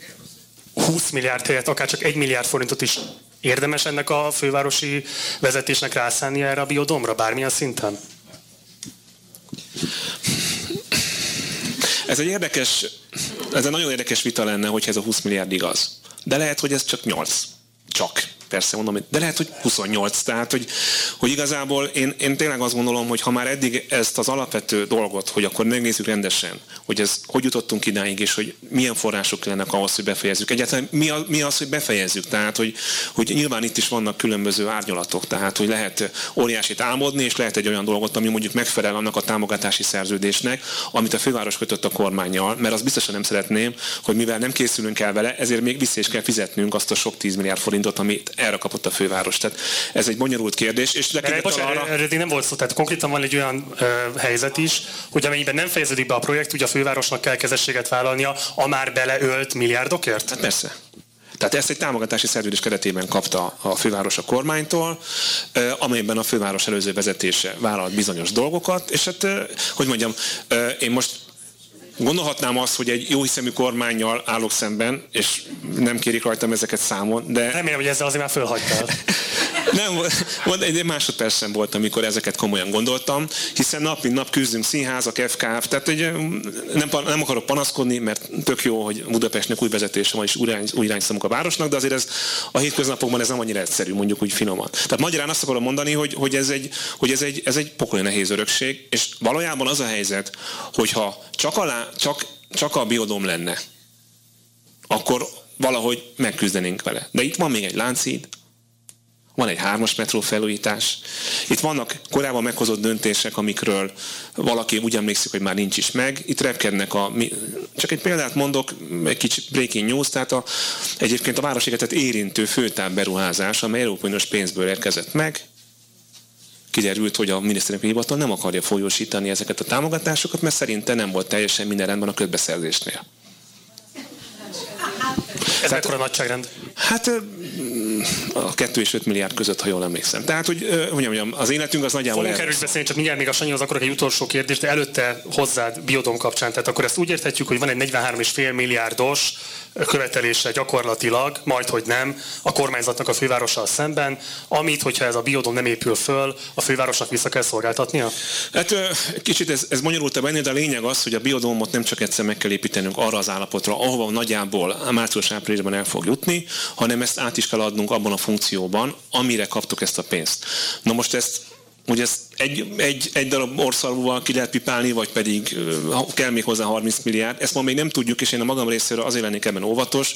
20 milliárd helyett akár csak 1 milliárd forintot is érdemes ennek a fővárosi vezetésnek rászállni erre a biodomra, bármilyen szinten? Ez egy érdekes, ez egy nagyon érdekes vita lenne, hogyha ez a 20 milliárd igaz. De lehet, hogy ez csak 8. Csak persze mondom, de lehet, hogy 28. Tehát, hogy, hogy igazából én, én tényleg azt gondolom, hogy ha már eddig ezt az alapvető dolgot, hogy akkor megnézzük rendesen, hogy ez hogy jutottunk idáig, és hogy milyen források lennek ahhoz, hogy befejezzük. Egyáltalán mi, a, mi az, hogy befejezzük? Tehát, hogy, hogy nyilván itt is vannak különböző árnyalatok, tehát, hogy lehet óriásit álmodni, és lehet egy olyan dolgot, ami mondjuk megfelel annak a támogatási szerződésnek, amit a főváros kötött a kormányjal, mert az biztosan nem szeretném, hogy mivel nem készülünk el vele, ezért még vissza is kell fizetnünk azt a sok 10 milliárd forintot, amit erre kapott a főváros. Tehát ez egy bonyolult kérdés. És de bocsánat, arra... erről nem volt szó, tehát konkrétan van egy olyan ö, helyzet is, hogy amennyiben nem fejeződik be a projekt, ugye a fővárosnak kell kezességet vállalnia a már beleölt milliárdokért? Hát persze. Tehát ezt egy támogatási szerződés keretében kapta a főváros a kormánytól, amelyben a főváros előző vezetése vállalt bizonyos dolgokat, és hát, hogy mondjam, én most Gondolhatnám azt, hogy egy jó hiszemű kormányjal állok szemben, és nem kérik rajtam ezeket számon, de... Remélem, hogy ezzel azért már fölhagytál. [laughs] nem, volt, egy másodperc sem volt, amikor ezeket komolyan gondoltam, hiszen nap mint nap küzdünk színházak, FKF, tehát egy, nem, nem akarok panaszkodni, mert tök jó, hogy Budapestnek új vezetése van, és új, irány, új a városnak, de azért ez a hétköznapokban ez nem annyira egyszerű, mondjuk úgy finoman. Tehát magyarán azt akarom mondani, hogy, hogy, ez, egy, hogy ez, egy, ez egy pokoli nehéz örökség, és valójában az a helyzet, hogyha csak, alá, csak, csak a biodom lenne, akkor valahogy megküzdenénk vele. De itt van még egy láncid, van egy hármas metró felújítás. Itt vannak korábban meghozott döntések, amikről valaki úgy emlékszik, hogy már nincs is meg. Itt repkednek a... Csak egy példát mondok, egy kicsit breaking news, tehát a, egyébként a városigetet érintő főtáv beruházás, amely Európai pénzből érkezett meg, kiderült, hogy a miniszterelnöki hivatal nem akarja folyósítani ezeket a támogatásokat, mert szerinte nem volt teljesen minden rendben a közbeszerzésnél. Ez mekkora nagyságrend? Hát a 2 és 5 milliárd között, ha jól emlékszem. Tehát, hogy mondjam, az életünk az nagyjából Fogunk erről beszélni, csak mindjárt még a Sanyi az akarok egy utolsó kérdést, de előtte hozzád biodom kapcsán. Tehát akkor ezt úgy érthetjük, hogy van egy 43,5 milliárdos követelése gyakorlatilag, majd hogy nem, a kormányzatnak a fővárossal szemben, amit, hogyha ez a biodom nem épül föl, a fővárosnak vissza kell szolgáltatnia? Hát kicsit ez, ez bonyolultabb ennél, de a lényeg az, hogy a biodomot nem csak egyszer meg kell építenünk arra az állapotra, ahova nagyjából március-áprilisban el fog jutni, hanem ezt át is kell adnunk abban a funkcióban, amire kaptuk ezt a pénzt. Na most ezt Ugye ezt egy, egy, egy darab orszalúval ki lehet pipálni, vagy pedig kell még hozzá 30 milliárd. Ezt ma még nem tudjuk, és én a magam részéről azért lennék ebben óvatos,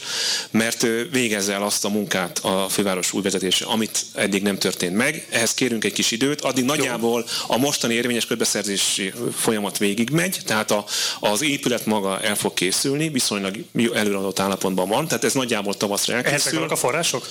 mert végezze el azt a munkát a főváros új vezetése, amit eddig nem történt meg. Ehhez kérünk egy kis időt. Addig nagyjából a mostani érvényes közbeszerzési folyamat végigmegy, tehát a, az épület maga el fog készülni, viszonylag előadott állapotban van, tehát ez nagyjából tavaszra elkészül. Ehhez a források?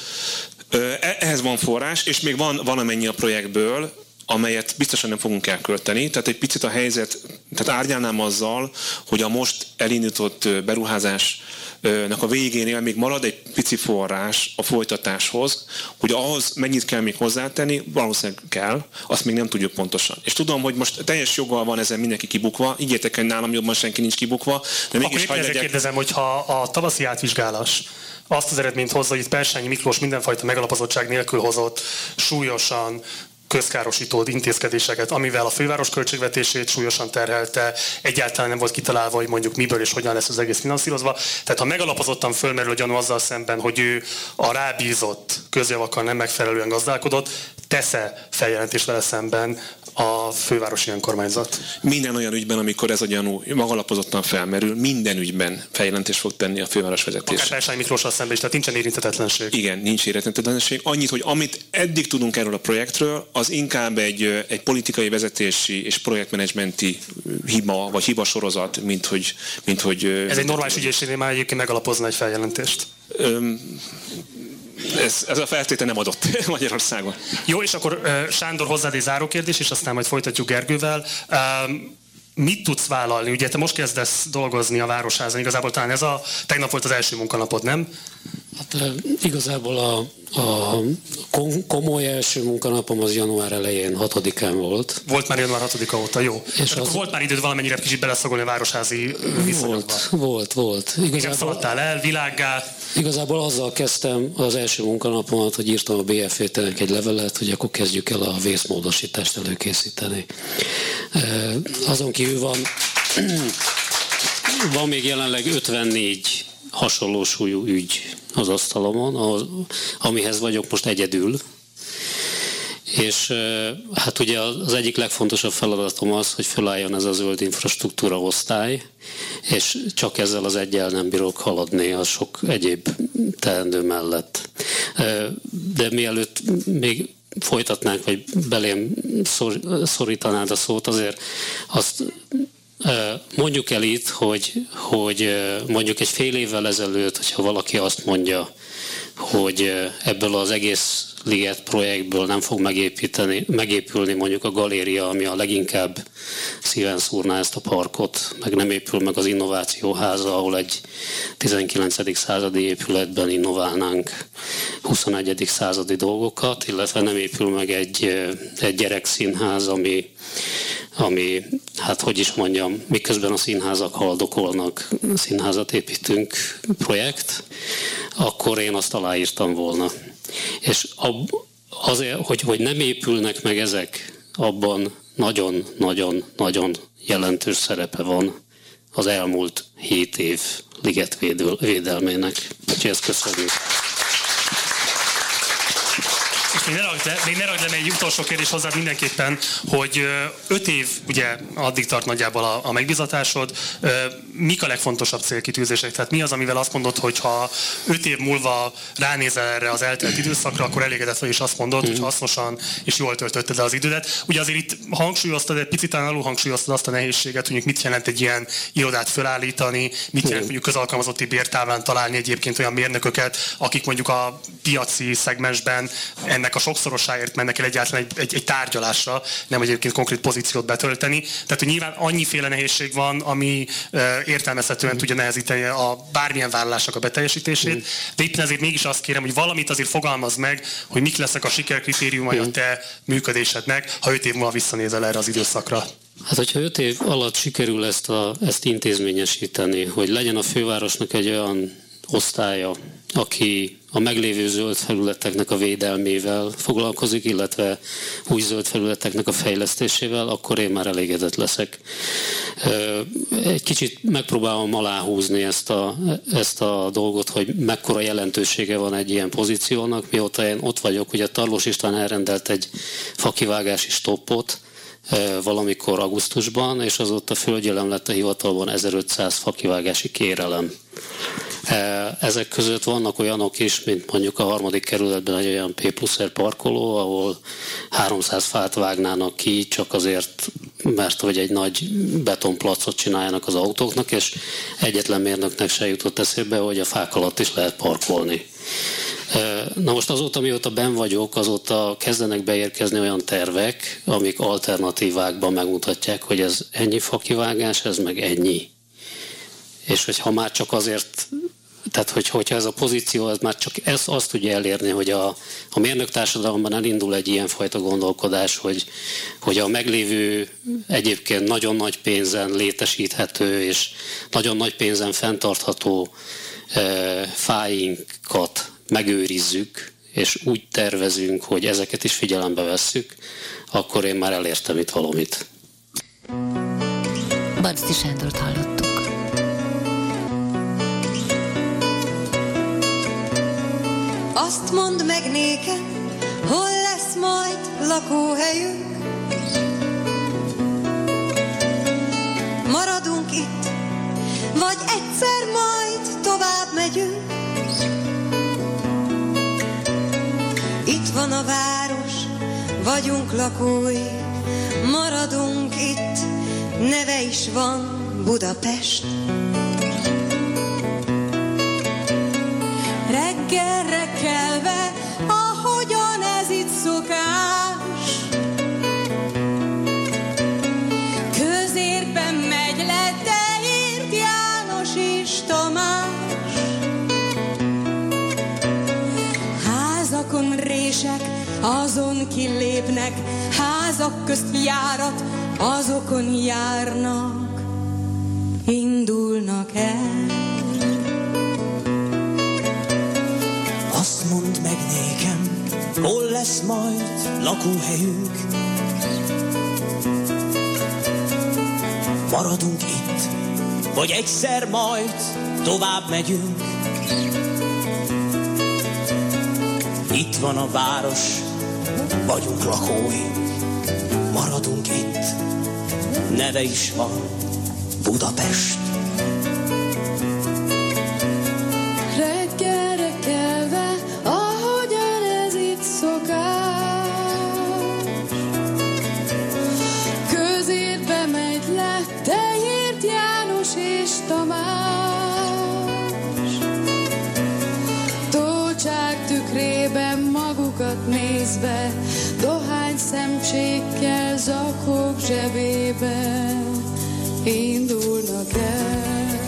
E, ehhez van forrás, és még van valamennyi a projektből, amelyet biztosan nem fogunk elkölteni. Tehát egy picit a helyzet, tehát árnyálnám azzal, hogy a most elindított beruházásnak a végénél még marad egy pici forrás a folytatáshoz, hogy ahhoz mennyit kell még hozzátenni, valószínűleg kell, azt még nem tudjuk pontosan. És tudom, hogy most teljes joggal van ezen mindenki kibukva, ígértek, hogy nálam jobban senki nincs kibukva, de mégis Akkor legyek... kérdezem, hogy ha a tavaszi átvizsgálás azt az eredményt hozza, hogy itt Persányi Miklós mindenfajta megalapozottság nélkül hozott súlyosan közkárosító intézkedéseket, amivel a főváros költségvetését súlyosan terhelte, egyáltalán nem volt kitalálva, hogy mondjuk miből és hogyan lesz az egész finanszírozva. Tehát ha megalapozottan fölmerül a gyanú azzal szemben, hogy ő a rábízott közjavakkal nem megfelelően gazdálkodott, tesz-e feljelentést vele szemben a fővárosi önkormányzat? Minden olyan ügyben, amikor ez a gyanú magalapozottan felmerül, minden ügyben feljelentést fog tenni a főváros vezetés. Akár Persányi Miklóssal szemben is, tehát nincsen érintetetlenség. Igen, nincs érintetlenség. Annyit, hogy amit eddig tudunk erről a projektről, az inkább egy, egy politikai vezetési és projektmenedzsmenti hiba, vagy hiba sorozat, mint hogy... Mint hogy ez egy normális ügyészségnél már egyébként megalapozna egy feljelentést. Öm, ez, ez a feltétel nem adott [laughs] Magyarországon. Jó, és akkor Sándor hozzád egy záró kérdés, és aztán majd folytatjuk Gergővel. Mit tudsz vállalni? Ugye te most kezdesz dolgozni a Városházan, igazából talán ez a, tegnap volt az első munkanapod, nem? Hát igazából a, a komoly első munkanapom az január elején, 6-án volt. Volt már január 6-a óta, jó. És az... volt már időd valamennyire kicsit beleszagolni a városházi viszonyokba? Volt, volt, volt. Igazából, szaladtál el, világgá? Igazából azzal kezdtem az első munkanapomat, hogy írtam a BFV-tenek egy levelet, hogy akkor kezdjük el a vészmódosítást előkészíteni. Azon kívül van, [clears throat] van még jelenleg 54 hasonló súlyú ügy az asztalomon, ahhoz, amihez vagyok most egyedül. És hát ugye az egyik legfontosabb feladatom az, hogy felálljon ez a zöld infrastruktúra osztály, és csak ezzel az egyel nem bírok haladni a sok egyéb teendő mellett. De mielőtt még folytatnánk, vagy belém szorítanád a szót, azért azt Mondjuk el itt, hogy, hogy mondjuk egy fél évvel ezelőtt, hogyha valaki azt mondja, hogy ebből az egész Liget projektből nem fog megépíteni, megépülni mondjuk a galéria, ami a leginkább szíven szúrná ezt a parkot, meg nem épül meg az innovációháza, ahol egy 19. századi épületben innoválnánk 21. századi dolgokat, illetve nem épül meg egy, egy gyerekszínház, ami, ami, hát hogy is mondjam, miközben a színházak haldokolnak, színházat építünk projekt, akkor én azt aláírtam volna. És azért, hogy, hogy nem épülnek meg ezek, abban nagyon-nagyon-nagyon jelentős szerepe van az elmúlt hét év ligetvédelmének. Úgyhogy ezt köszönjük. Még ne ragd le, még ne ragd le egy utolsó kérdés hozzá mindenképpen, hogy öt év, ugye addig tart nagyjából a, a megbizatásod, mik a legfontosabb célkitűzések? Tehát mi az, amivel azt mondod, hogy ha öt év múlva ránézel erre az eltelt időszakra, akkor elégedett vagy, és azt mondod, hogy hasznosan és jól töltötted le az idődet. Ugye azért itt hangsúlyoztad, egy picit alul hangsúlyoztad azt a nehézséget, hogy mit jelent egy ilyen irodát felállítani, mit jelent mondjuk közalkalmazotti bértáván találni egyébként olyan mérnököket, akik mondjuk a piaci szegmensben ennek a sokszorosáért mennek el egyáltalán egy, egy, egy tárgyalásra, nem egyébként konkrét pozíciót betölteni. Tehát, hogy nyilván annyiféle nehézség van, ami értelmezhetően tudja nehezíteni a bármilyen vállalásnak a beteljesítését. De éppen ezért mégis azt kérem, hogy valamit azért fogalmaz meg, hogy mik lesznek a sikerkritériumai a te működésednek, ha öt év múlva visszanézel erre az időszakra. Hát, hogyha öt év alatt sikerül ezt, a, ezt intézményesíteni, hogy legyen a fővárosnak egy olyan osztálya, aki a meglévő zöld felületeknek a védelmével foglalkozik, illetve új zöld felületeknek a fejlesztésével, akkor én már elégedett leszek. Egy kicsit megpróbálom aláhúzni ezt a, ezt a dolgot, hogy mekkora jelentősége van egy ilyen pozíciónak, mióta én ott vagyok, ugye Tarlós István elrendelt egy fakivágási stoppot, valamikor augusztusban, és azóta földjelem lett a hivatalban 1500 fakivágási kérelem. Ezek között vannak olyanok is, mint mondjuk a harmadik kerületben egy olyan P pluszer parkoló, ahol 300 fát vágnának ki, csak azért, mert hogy egy nagy betonplacot csináljanak az autóknak, és egyetlen mérnöknek se jutott eszébe, hogy a fák alatt is lehet parkolni. Na most azóta, mióta ben vagyok, azóta kezdenek beérkezni olyan tervek, amik alternatívákban megmutatják, hogy ez ennyi fakivágás, ez meg ennyi. És hogy ha már csak azért tehát, hogy, hogyha ez a pozíció, ez már csak ezt, azt tudja elérni, hogy a, a mérnök társadalomban elindul egy ilyen fajta gondolkodás, hogy, hogy a meglévő egyébként nagyon nagy pénzen létesíthető és nagyon nagy pénzen fenntartható e, fáinkat megőrizzük, és úgy tervezünk, hogy ezeket is figyelembe vesszük, akkor én már elértem itt valamit. Bancti Sándort hallottuk. Azt mondd meg nékem, hol lesz majd lakóhelyünk? Maradunk itt, vagy egyszer majd tovább megyünk? Itt van a város, vagyunk lakói, maradunk itt, neve is van Budapest. Reggelre kelve, ahogyan ez itt szokás. Közérben megy le, de írt János és Tamás. Házakon rések, azon kilépnek, házak közt járat, azokon járnak, hol lesz majd lakóhelyünk. Maradunk itt, vagy egyszer majd tovább megyünk. Itt van a város, vagyunk lakói, maradunk itt, neve is van Budapest. Zakok zsebébe indulnak el.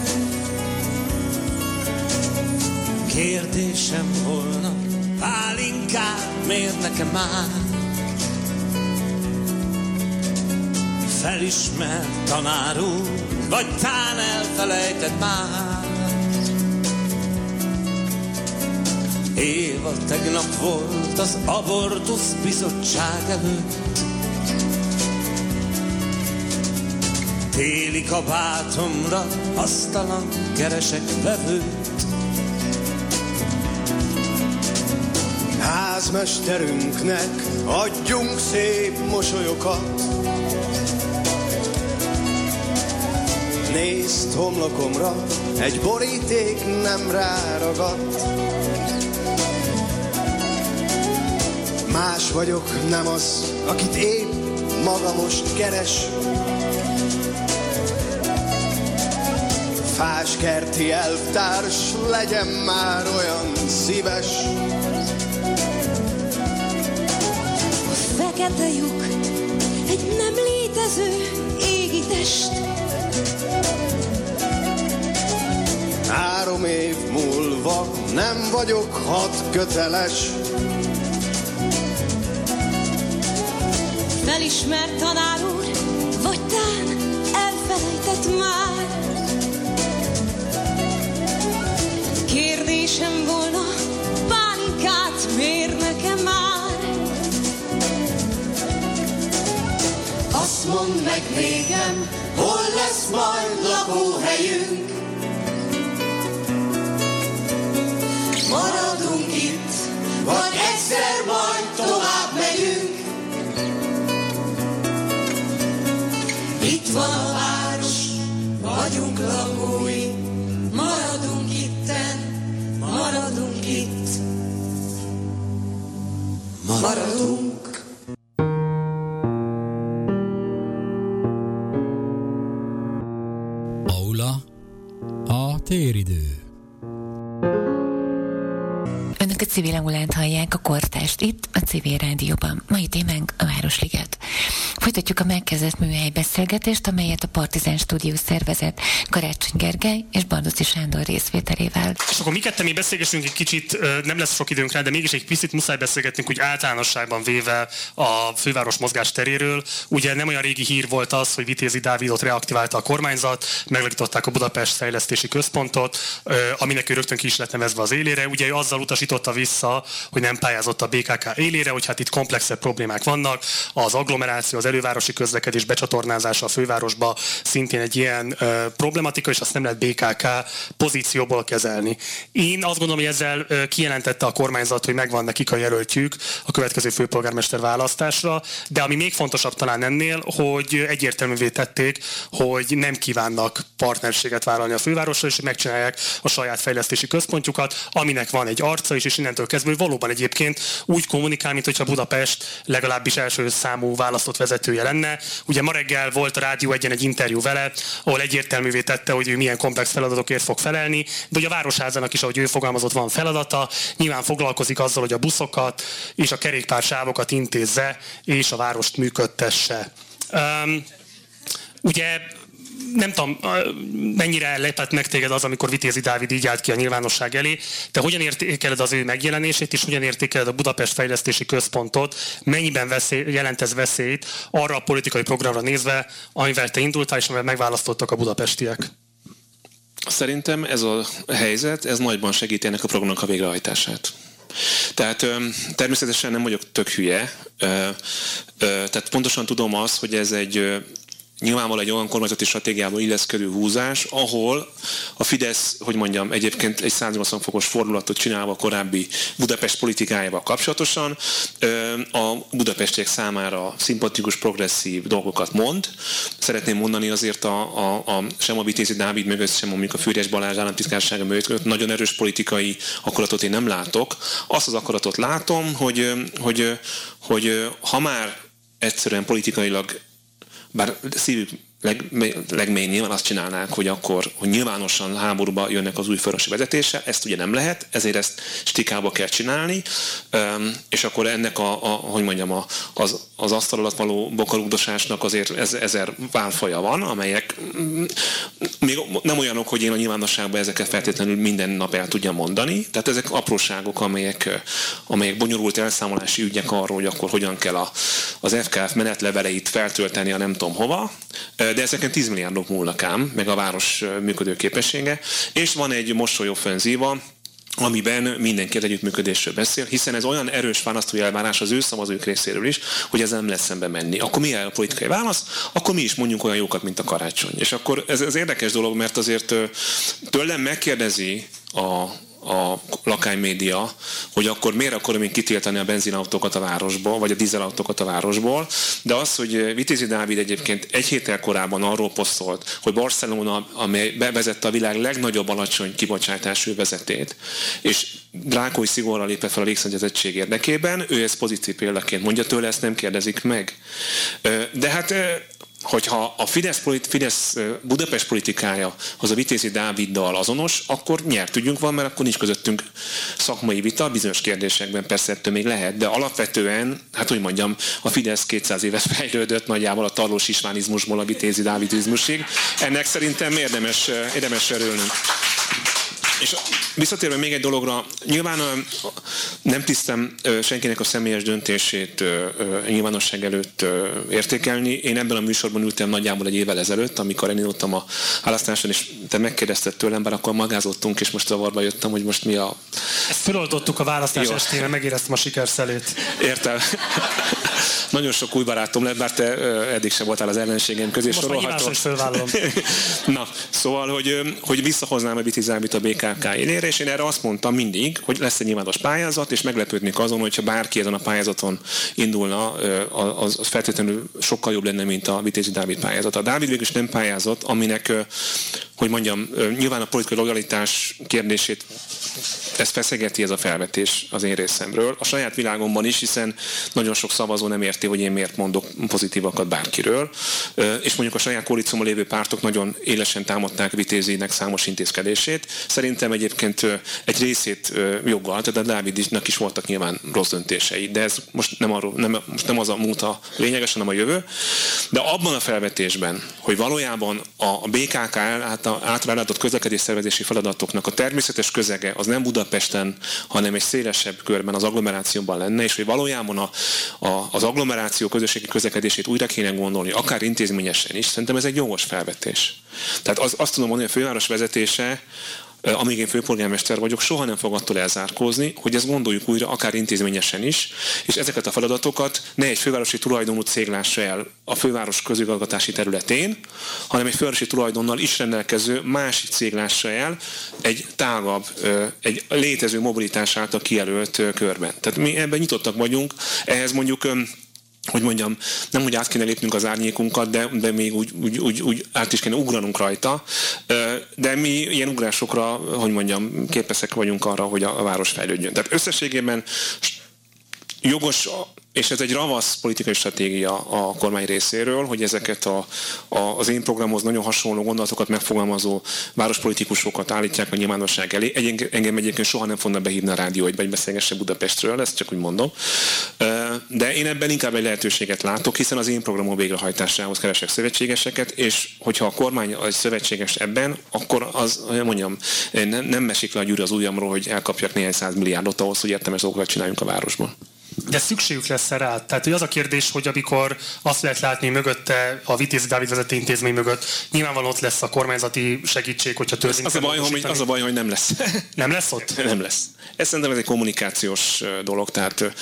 Kérdésem volna, pálinkát miért nekem már? Felismert tanár úr, vagy tán elfelejtett már? Éva tegnap volt az abortusz bizottság előtt. Téli kabátomra asztalan keresek vevőt. Házmesterünknek adjunk szép mosolyokat. Nézd homlokomra, egy boríték nem ráragadt. Más vagyok, nem az, akit épp maga most keres. Fáskerti elvtárs, legyen már olyan szíves. A fekete lyuk egy nem létező égi test. Három év múlva nem vagyok hat köteles. Felismert tanár úr, vagy tán elfelejtett már. Kérdésem volna, pálinkát mér nekem már? Azt mondd meg nékem, hol lesz majd lakóhelyünk. Maradunk itt, vagy egyszer majd tovább megyünk. Itt van a maradunk. Aula, a téridő. Önök a civil aulát hallják a kortást itt, a civil rádióban. Mai témánk a Városliget. Folytatjuk a megkezdett műhely beszélgetést, amelyet a Partizán Stúdió szervezett Karácsony Gergely és Bardoci Sándor részvételével. És akkor mi ketten még beszélgessünk egy kicsit, nem lesz sok időnk rá, de mégis egy picit muszáj beszélgetnünk úgy általánosságban véve a főváros mozgás teréről. Ugye nem olyan régi hír volt az, hogy Vitézi Dávidot reaktiválta a kormányzat, megalakították a Budapest Fejlesztési Központot, aminek ő rögtön ki is lett nevezve az élére. Ugye ő azzal utasította vissza, hogy nem pályázott a BKK élére, hogy hát itt komplexebb problémák vannak. Az agglomeráció, az elővárosi közlekedés becsatornázása a fővárosba szintén egy ilyen ö, problematika, és azt nem lehet BKK pozícióból kezelni. Én azt gondolom, hogy ezzel ö, kijelentette a kormányzat, hogy megvan nekik a jelöltjük a következő főpolgármester választásra, de ami még fontosabb talán ennél, hogy egyértelművé tették, hogy nem kívánnak partnerséget vállalni a fővárosra, és megcsinálják a saját fejlesztési központjukat, aminek van egy arca is, és innentől kezdve valóban egyébként úgy kommunikál, mint hogyha Budapest legalábbis első számú választott vezetője lenne. Ugye ma reggel volt a Rádió egyen egy interjú vele, ahol egyértelművé tette, hogy ő milyen komplex feladatokért fog felelni, de ugye a Városházának is, ahogy ő fogalmazott, van feladata, nyilván foglalkozik azzal, hogy a buszokat és a kerékpársávokat intézze, és a várost működtesse. Um, ugye nem tudom, mennyire lepett meg téged az, amikor Vitézi Dávid így állt ki a nyilvánosság elé. Te hogyan értékeled az ő megjelenését, és hogyan értékeled a Budapest Fejlesztési Központot? Mennyiben veszély, jelent ez veszélyt arra a politikai programra nézve, amivel te indultál, és amivel megválasztottak a budapestiek? Szerintem ez a helyzet, ez nagyban segíti ennek a programnak a végrehajtását. Tehát természetesen nem vagyok tök hülye, tehát pontosan tudom azt, hogy ez egy nyilvánvalóan egy olyan kormányzati stratégiába illeszkedő húzás, ahol a Fidesz, hogy mondjam, egyébként egy 180 fokos fordulatot csinálva a korábbi Budapest politikájával kapcsolatosan, a budapestiek számára szimpatikus, progresszív dolgokat mond. Szeretném mondani azért a, a, a sem a Vitézi Dávid mögött, sem mondjuk a Fűrjes Balázs államtitkársága mögött nagyon erős politikai akaratot én nem látok. Azt az akaratot látom, hogy, hogy, hogy ha már egyszerűen politikailag bár szívük leg, legmély nyilván azt csinálnák, hogy akkor hogy nyilvánosan háborúba jönnek az új főrosi vezetése, ezt ugye nem lehet, ezért ezt stikába kell csinálni, és akkor ennek a, a hogy mondjam, a, az, az asztal alatt való bokarugdosásnak azért ez, ezer válfaja van, amelyek mm, még nem olyanok, hogy én a nyilvánosságban ezeket feltétlenül minden nap el tudjam mondani, tehát ezek apróságok, amelyek, amelyek bonyolult elszámolási ügyek arról, hogy akkor hogyan kell a, az FKF menetleveleit feltölteni a nem tudom hova, de ezeken 10 milliárdok múlnak ám, meg a város működőképessége, és van egy mosolyoffenzíva, amiben mindenki együttműködésről beszél, hiszen ez olyan erős választói elvárás az ő szavazók részéről is, hogy ez nem lesz szembe menni. Akkor mi a politikai válasz? Akkor mi is mondjuk olyan jókat, mint a karácsony. És akkor ez, ez érdekes dolog, mert azért tőlem megkérdezi a, a lakánymédia, hogy akkor miért akarom én kitiltani a benzinautókat a városból, vagy a dízelautókat a városból, de az, hogy Vitézi Dávid egyébként egy héttel korábban arról posztolt, hogy Barcelona, amely bevezette a világ legnagyobb alacsony kibocsátású vezetét, és drákói szigorral lépett fel a légszennyezettség érdekében, ő ezt pozitív példaként mondja tőle, ezt nem kérdezik meg. De hát hogyha a Fidesz, Fidesz Budapest politikája az a Vitézi Dáviddal azonos, akkor nyert ügyünk van, mert akkor nincs közöttünk szakmai vita, bizonyos kérdésekben persze ettől még lehet, de alapvetően, hát hogy mondjam, a Fidesz 200 éves fejlődött nagyjából a tarlós isvánizmusból a Vitézi Dávidizmusig. Ennek szerintem érdemes, érdemes örülnünk. És visszatérve még egy dologra, nyilván nem tisztem senkinek a személyes döntését nyilvánosság előtt értékelni. Én ebben a műsorban ültem nagyjából egy évvel ezelőtt, amikor elindultam a választáson, és te megkérdezted tőlem, bár akkor magázottunk, és most zavarba jöttem, hogy most mi a... Ezt feloldottuk a választás estére, megéreztem a sikerszelét. Értem. [laughs] Nagyon sok új barátom lett, bár te eddig sem voltál az ellenségem közé Most sorolható. [laughs] Na, szóval, hogy, hogy visszahoznám a Vitizámit a BKK élére, és én erre azt mondtam mindig, hogy lesz egy nyilvános pályázat, és meglepődnék azon, hogyha bárki ezen a pályázaton indulna, az, feltétlenül sokkal jobb lenne, mint a Vitézi Dávid pályázat. A Dávid végül is nem pályázat, aminek hogy mondjam, nyilván a politikai lojalitás kérdését ez feszegeti ez a felvetés az én részemről. A saját világomban is, hiszen nagyon sok szavazó nem érti, hogy én miért mondok pozitívakat bárkiről. És mondjuk a saját koalícióban lévő pártok nagyon élesen támadták Vitézinek számos intézkedését. Szerintem egyébként egy részét joggal, tehát a Dávidnak is voltak nyilván rossz döntései, de ez most nem, arról, nem, most nem az a múlta lényeges, hanem a jövő. De abban a felvetésben, hogy valójában a BKK által ellátott közlekedés szervezési feladatoknak a természetes közege az nem Budapesten, hanem egy szélesebb körben az agglomerációban lenne, és hogy valójában a, a, az agglomeráció közösségi közlekedését újra kéne gondolni, akár intézményesen is, szerintem ez egy jogos felvetés. Tehát az, azt tudom mondani, hogy a főváros vezetése amíg én főpolgármester vagyok, soha nem fog attól elzárkózni, hogy ezt gondoljuk újra, akár intézményesen is, és ezeket a feladatokat ne egy fővárosi tulajdonú cég lássa el a főváros közigazgatási területén, hanem egy fővárosi tulajdonnal is rendelkező másik cég lássa el egy tágabb, egy létező mobilitás által kijelölt körben. Tehát mi ebben nyitottak vagyunk, ehhez mondjuk hogy mondjam, nem úgy át kéne lépnünk az árnyékunkat, de, de még úgy, úgy, úgy, úgy át is kéne ugranunk rajta. De mi ilyen ugrásokra, hogy mondjam, képesek vagyunk arra, hogy a, város fejlődjön. Tehát összességében jogos és ez egy ravasz politikai stratégia a kormány részéről, hogy ezeket a, a, az én programhoz nagyon hasonló gondolatokat megfogalmazó várospolitikusokat állítják a nyilvánosság elé. Egy, engem egyébként soha nem fognak behívni a rádió, hogy beszélgesse Budapestről, ezt csak úgy mondom. De én ebben inkább egy lehetőséget látok, hiszen az én programom végrehajtásához keresek szövetségeseket, és hogyha a kormány egy szövetséges ebben, akkor az, mondjam, nem, nem mesik le a gyűrű az ujjamról, hogy elkapjak néhány száz milliárdot ahhoz, hogy értelmes dolgokat csináljunk a városban. De szükségük lesz rá. Tehát hogy az a kérdés, hogy amikor azt lehet látni mögötte, a Vitéz Dávid vezető intézmény mögött, nyilvánvalóan ott lesz a kormányzati segítség, hogyha törvényt az, a baj, hogy, az a baj, hogy nem lesz. [laughs] Nem lesz ott? Nem lesz. Ez szerintem ez egy kommunikációs dolog, tehát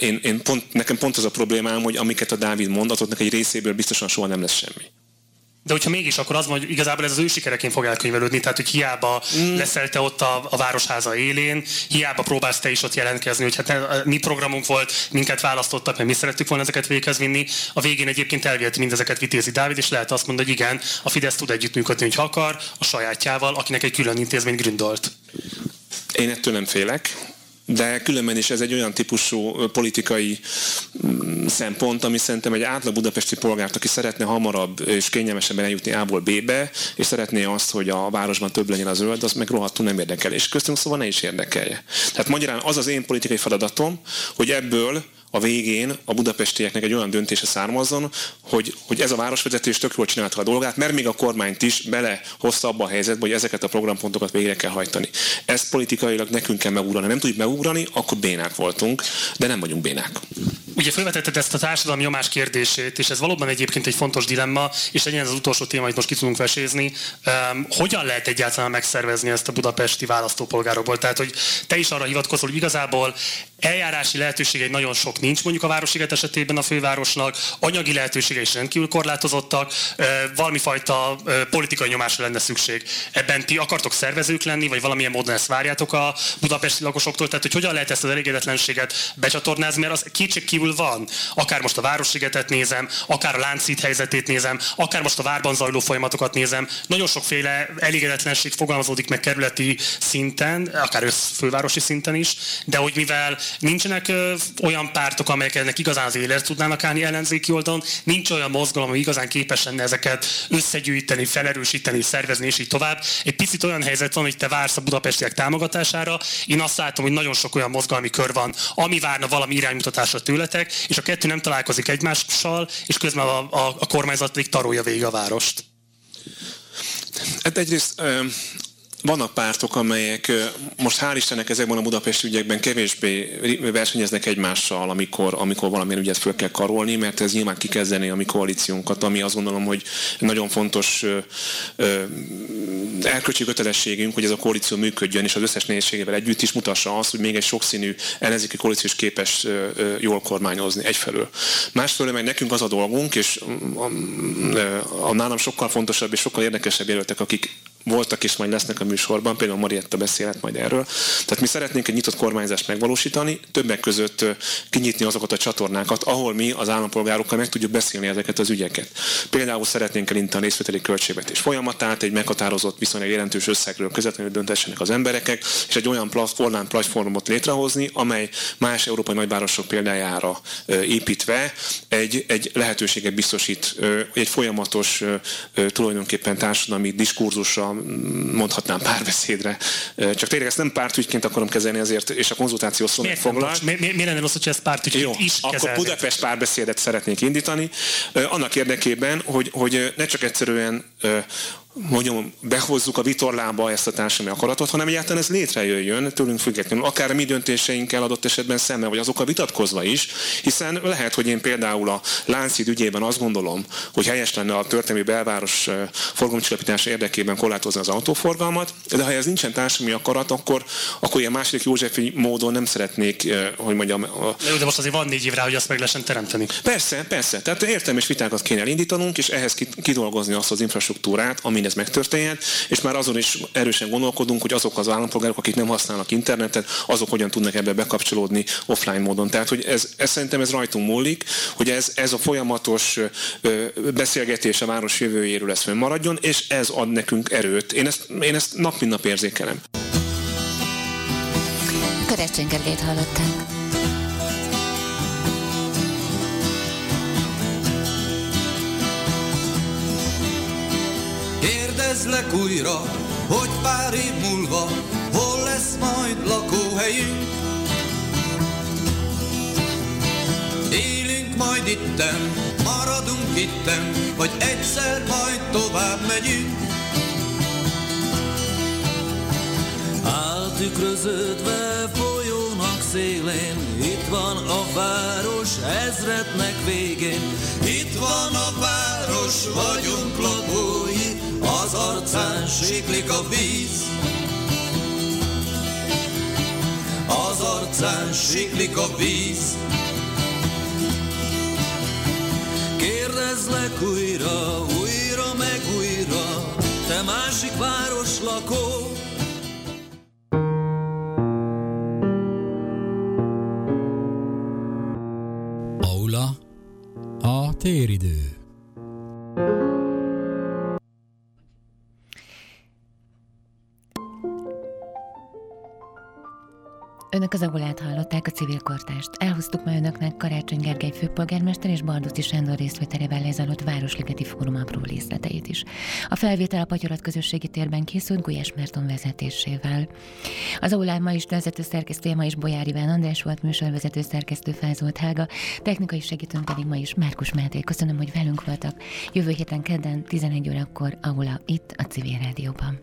én, én pont, nekem pont az a problémám, hogy amiket a Dávid mond, azoknak egy részéből biztosan soha nem lesz semmi. De hogyha mégis, akkor az hogy igazából ez az ő sikereként fog elkönyvelődni, tehát hogy hiába mm. leszel te ott a, a városháza élén, hiába próbálsz te is ott jelentkezni, hogy hát mi programunk volt, minket választottak, mert mi szerettük volna ezeket véghez vinni. A végén egyébként elviheti mindezeket Vitézi Dávid, és lehet azt mondani, hogy igen, a Fidesz tud együttműködni, hogy akar, a sajátjával, akinek egy külön intézmény gründolt. Én ettől nem félek de különben is ez egy olyan típusú politikai mm, szempont, ami szerintem egy átlag budapesti polgárt, aki szeretne hamarabb és kényelmesebben eljutni A-ból B-be, és szeretné azt, hogy a városban több legyen a zöld, az meg rohadtul nem érdekel. És köztünk szóval ne is érdekelje. Tehát magyarán az az én politikai feladatom, hogy ebből a végén a budapestieknek egy olyan döntése származzon, hogy, hogy ez a városvezetés tök jól csinálta a dolgát, mert még a kormányt is belehozta abba a helyzetbe, hogy ezeket a programpontokat végre kell hajtani. Ezt politikailag nekünk kell megugrani. Nem tudjuk megugrani, akkor bénák voltunk, de nem vagyunk bénák. Ugye felvetetted ezt a társadalmi nyomás kérdését, és ez valóban egyébként egy fontos dilemma, és legyen ez az utolsó téma, amit most ki tudunk vesézni. Um, hogyan lehet egyáltalán megszervezni ezt a budapesti választópolgárokból? Tehát, hogy te is arra hivatkozol, hogy igazából eljárási lehetőségei nagyon sok nincs mondjuk a Városliget esetében a fővárosnak, anyagi lehetőségei is rendkívül korlátozottak, valami fajta politikai nyomásra lenne szükség. Ebben ti akartok szervezők lenni, vagy valamilyen módon ezt várjátok a budapesti lakosoktól? Tehát, hogy hogyan lehet ezt az elégedetlenséget becsatornázni, mert az kétség kívül van. Akár most a Városligetet nézem, akár a Láncít helyzetét nézem, akár most a várban zajló folyamatokat nézem. Nagyon sokféle elégedetlenség fogalmazódik meg kerületi szinten, akár összfővárosi szinten is, de hogy mivel nincsenek olyan pártok, amelyek ennek igazán az élet tudnának állni ellenzéki oldalon, nincs olyan mozgalom, ami igazán képes lenne ezeket összegyűjteni, felerősíteni, szervezni, és így tovább. Egy picit olyan helyzet van, hogy te vársz a budapestiek támogatására. Én azt látom, hogy nagyon sok olyan mozgalmi kör van, ami várna valami iránymutatásra tőletek, és a kettő nem találkozik egymással, és közben a, a, a kormányzat még tarolja végig a várost. Hát egyrészt vannak pártok, amelyek most hál' Istennek ezekben a budapesti ügyekben kevésbé versenyeznek egymással, amikor, amikor valamilyen ügyet föl kell karolni, mert ez nyilván kikezdeni a mi koalíciónkat, ami azt gondolom, hogy nagyon fontos elkölcsi kötelességünk, hogy ez a koalíció működjön, és az összes nehézségével együtt is mutassa azt, hogy még egy sokszínű ellenzéki koalíció is képes jól kormányozni egyfelől. Másfelől meg nekünk az a dolgunk, és a, a, a nálam sokkal fontosabb és sokkal érdekesebb jelöltek, akik voltak és majd lesznek a műsorban, például Marietta beszélhet majd erről. Tehát mi szeretnénk egy nyitott kormányzást megvalósítani, többek között kinyitni azokat a csatornákat, ahol mi az állampolgárokkal meg tudjuk beszélni ezeket az ügyeket. Például szeretnénk elintani a részvételi költségvetés folyamatát, egy meghatározott viszonylag jelentős összegről közvetlenül döntessenek az emberek, és egy olyan online platformot létrehozni, amely más európai nagyvárosok példájára építve egy, egy lehetőséget biztosít, egy folyamatos tulajdonképpen társadalmi diskurzusra, mondhatnám párbeszédre. Csak tényleg ezt nem pártügyként akarom kezelni ezért, és a konzultáció szó foglal. Mi, mi, mi lenne rossz, hogy ezt pártügyként Jó, is akkor kezelni? Budapest párbeszédet szeretnék indítani, annak érdekében, hogy, hogy ne csak egyszerűen mondjam, behozzuk a vitorlába ezt a társadalmi akaratot, hanem egyáltalán ez létrejöjjön tőlünk függetlenül, akár a mi döntéseinkkel adott esetben szemben, vagy azokkal vitatkozva is, hiszen lehet, hogy én például a Láncid ügyében azt gondolom, hogy helyes lenne a történelmi belváros forgalomcsillapítása érdekében korlátozni az autóforgalmat, de ha ez nincsen társadalmi akarat, akkor, akkor ilyen második Józsefi módon nem szeretnék, hogy mondjam... A... De most azért van négy év rá, hogy azt meg lehessen teremteni. Persze, persze. Tehát értelmes vitákat kéne elindítanunk, és ehhez kidolgozni azt az infrastruktúrát, ami ez megtörténhet, és már azon is erősen gondolkodunk, hogy azok az állampolgárok, akik nem használnak internetet, azok hogyan tudnak ebbe bekapcsolódni offline módon. Tehát, hogy ez, ez szerintem ez rajtunk múlik, hogy ez, ez a folyamatos beszélgetés a város jövőjéről lesz maradjon, és ez ad nekünk erőt. Én ezt, én ezt nap mint nap érzékelem. Keresztény Gergelyt hallották. Kérdezlek újra, hogy pár év múlva hol lesz majd lakóhelyünk. Élünk majd itten, maradunk itten, vagy egyszer majd tovább megyünk. Átükröződve folyónak szélén, itt van a város ezrednek végén. Itt van a város, vagyunk lakói, az arcán siklik a víz. Az arcán siklik a víz. Kérdezlek újra, újra meg újra, te másik város lakó, téridő. Önök az agulát hallották a civil kortást. Elhoztuk ma önöknek Karácsony Gergely főpolgármester és Bardóci Sándor részvételével lezajlott Városligeti Fórum apró részleteit is. A felvétel a Patyolat közösségi térben készült Gulyás Merton vezetésével. Az aulán ma is vezető szerkesztője ma is Bolyár Iván András volt, műsorvezető szerkesztő Fázolt Hága, technikai segítőnk pedig ma is Márkus Máté. Köszönöm, hogy velünk voltak. Jövő héten kedden 11 órakor aula itt a Civil Rádióban.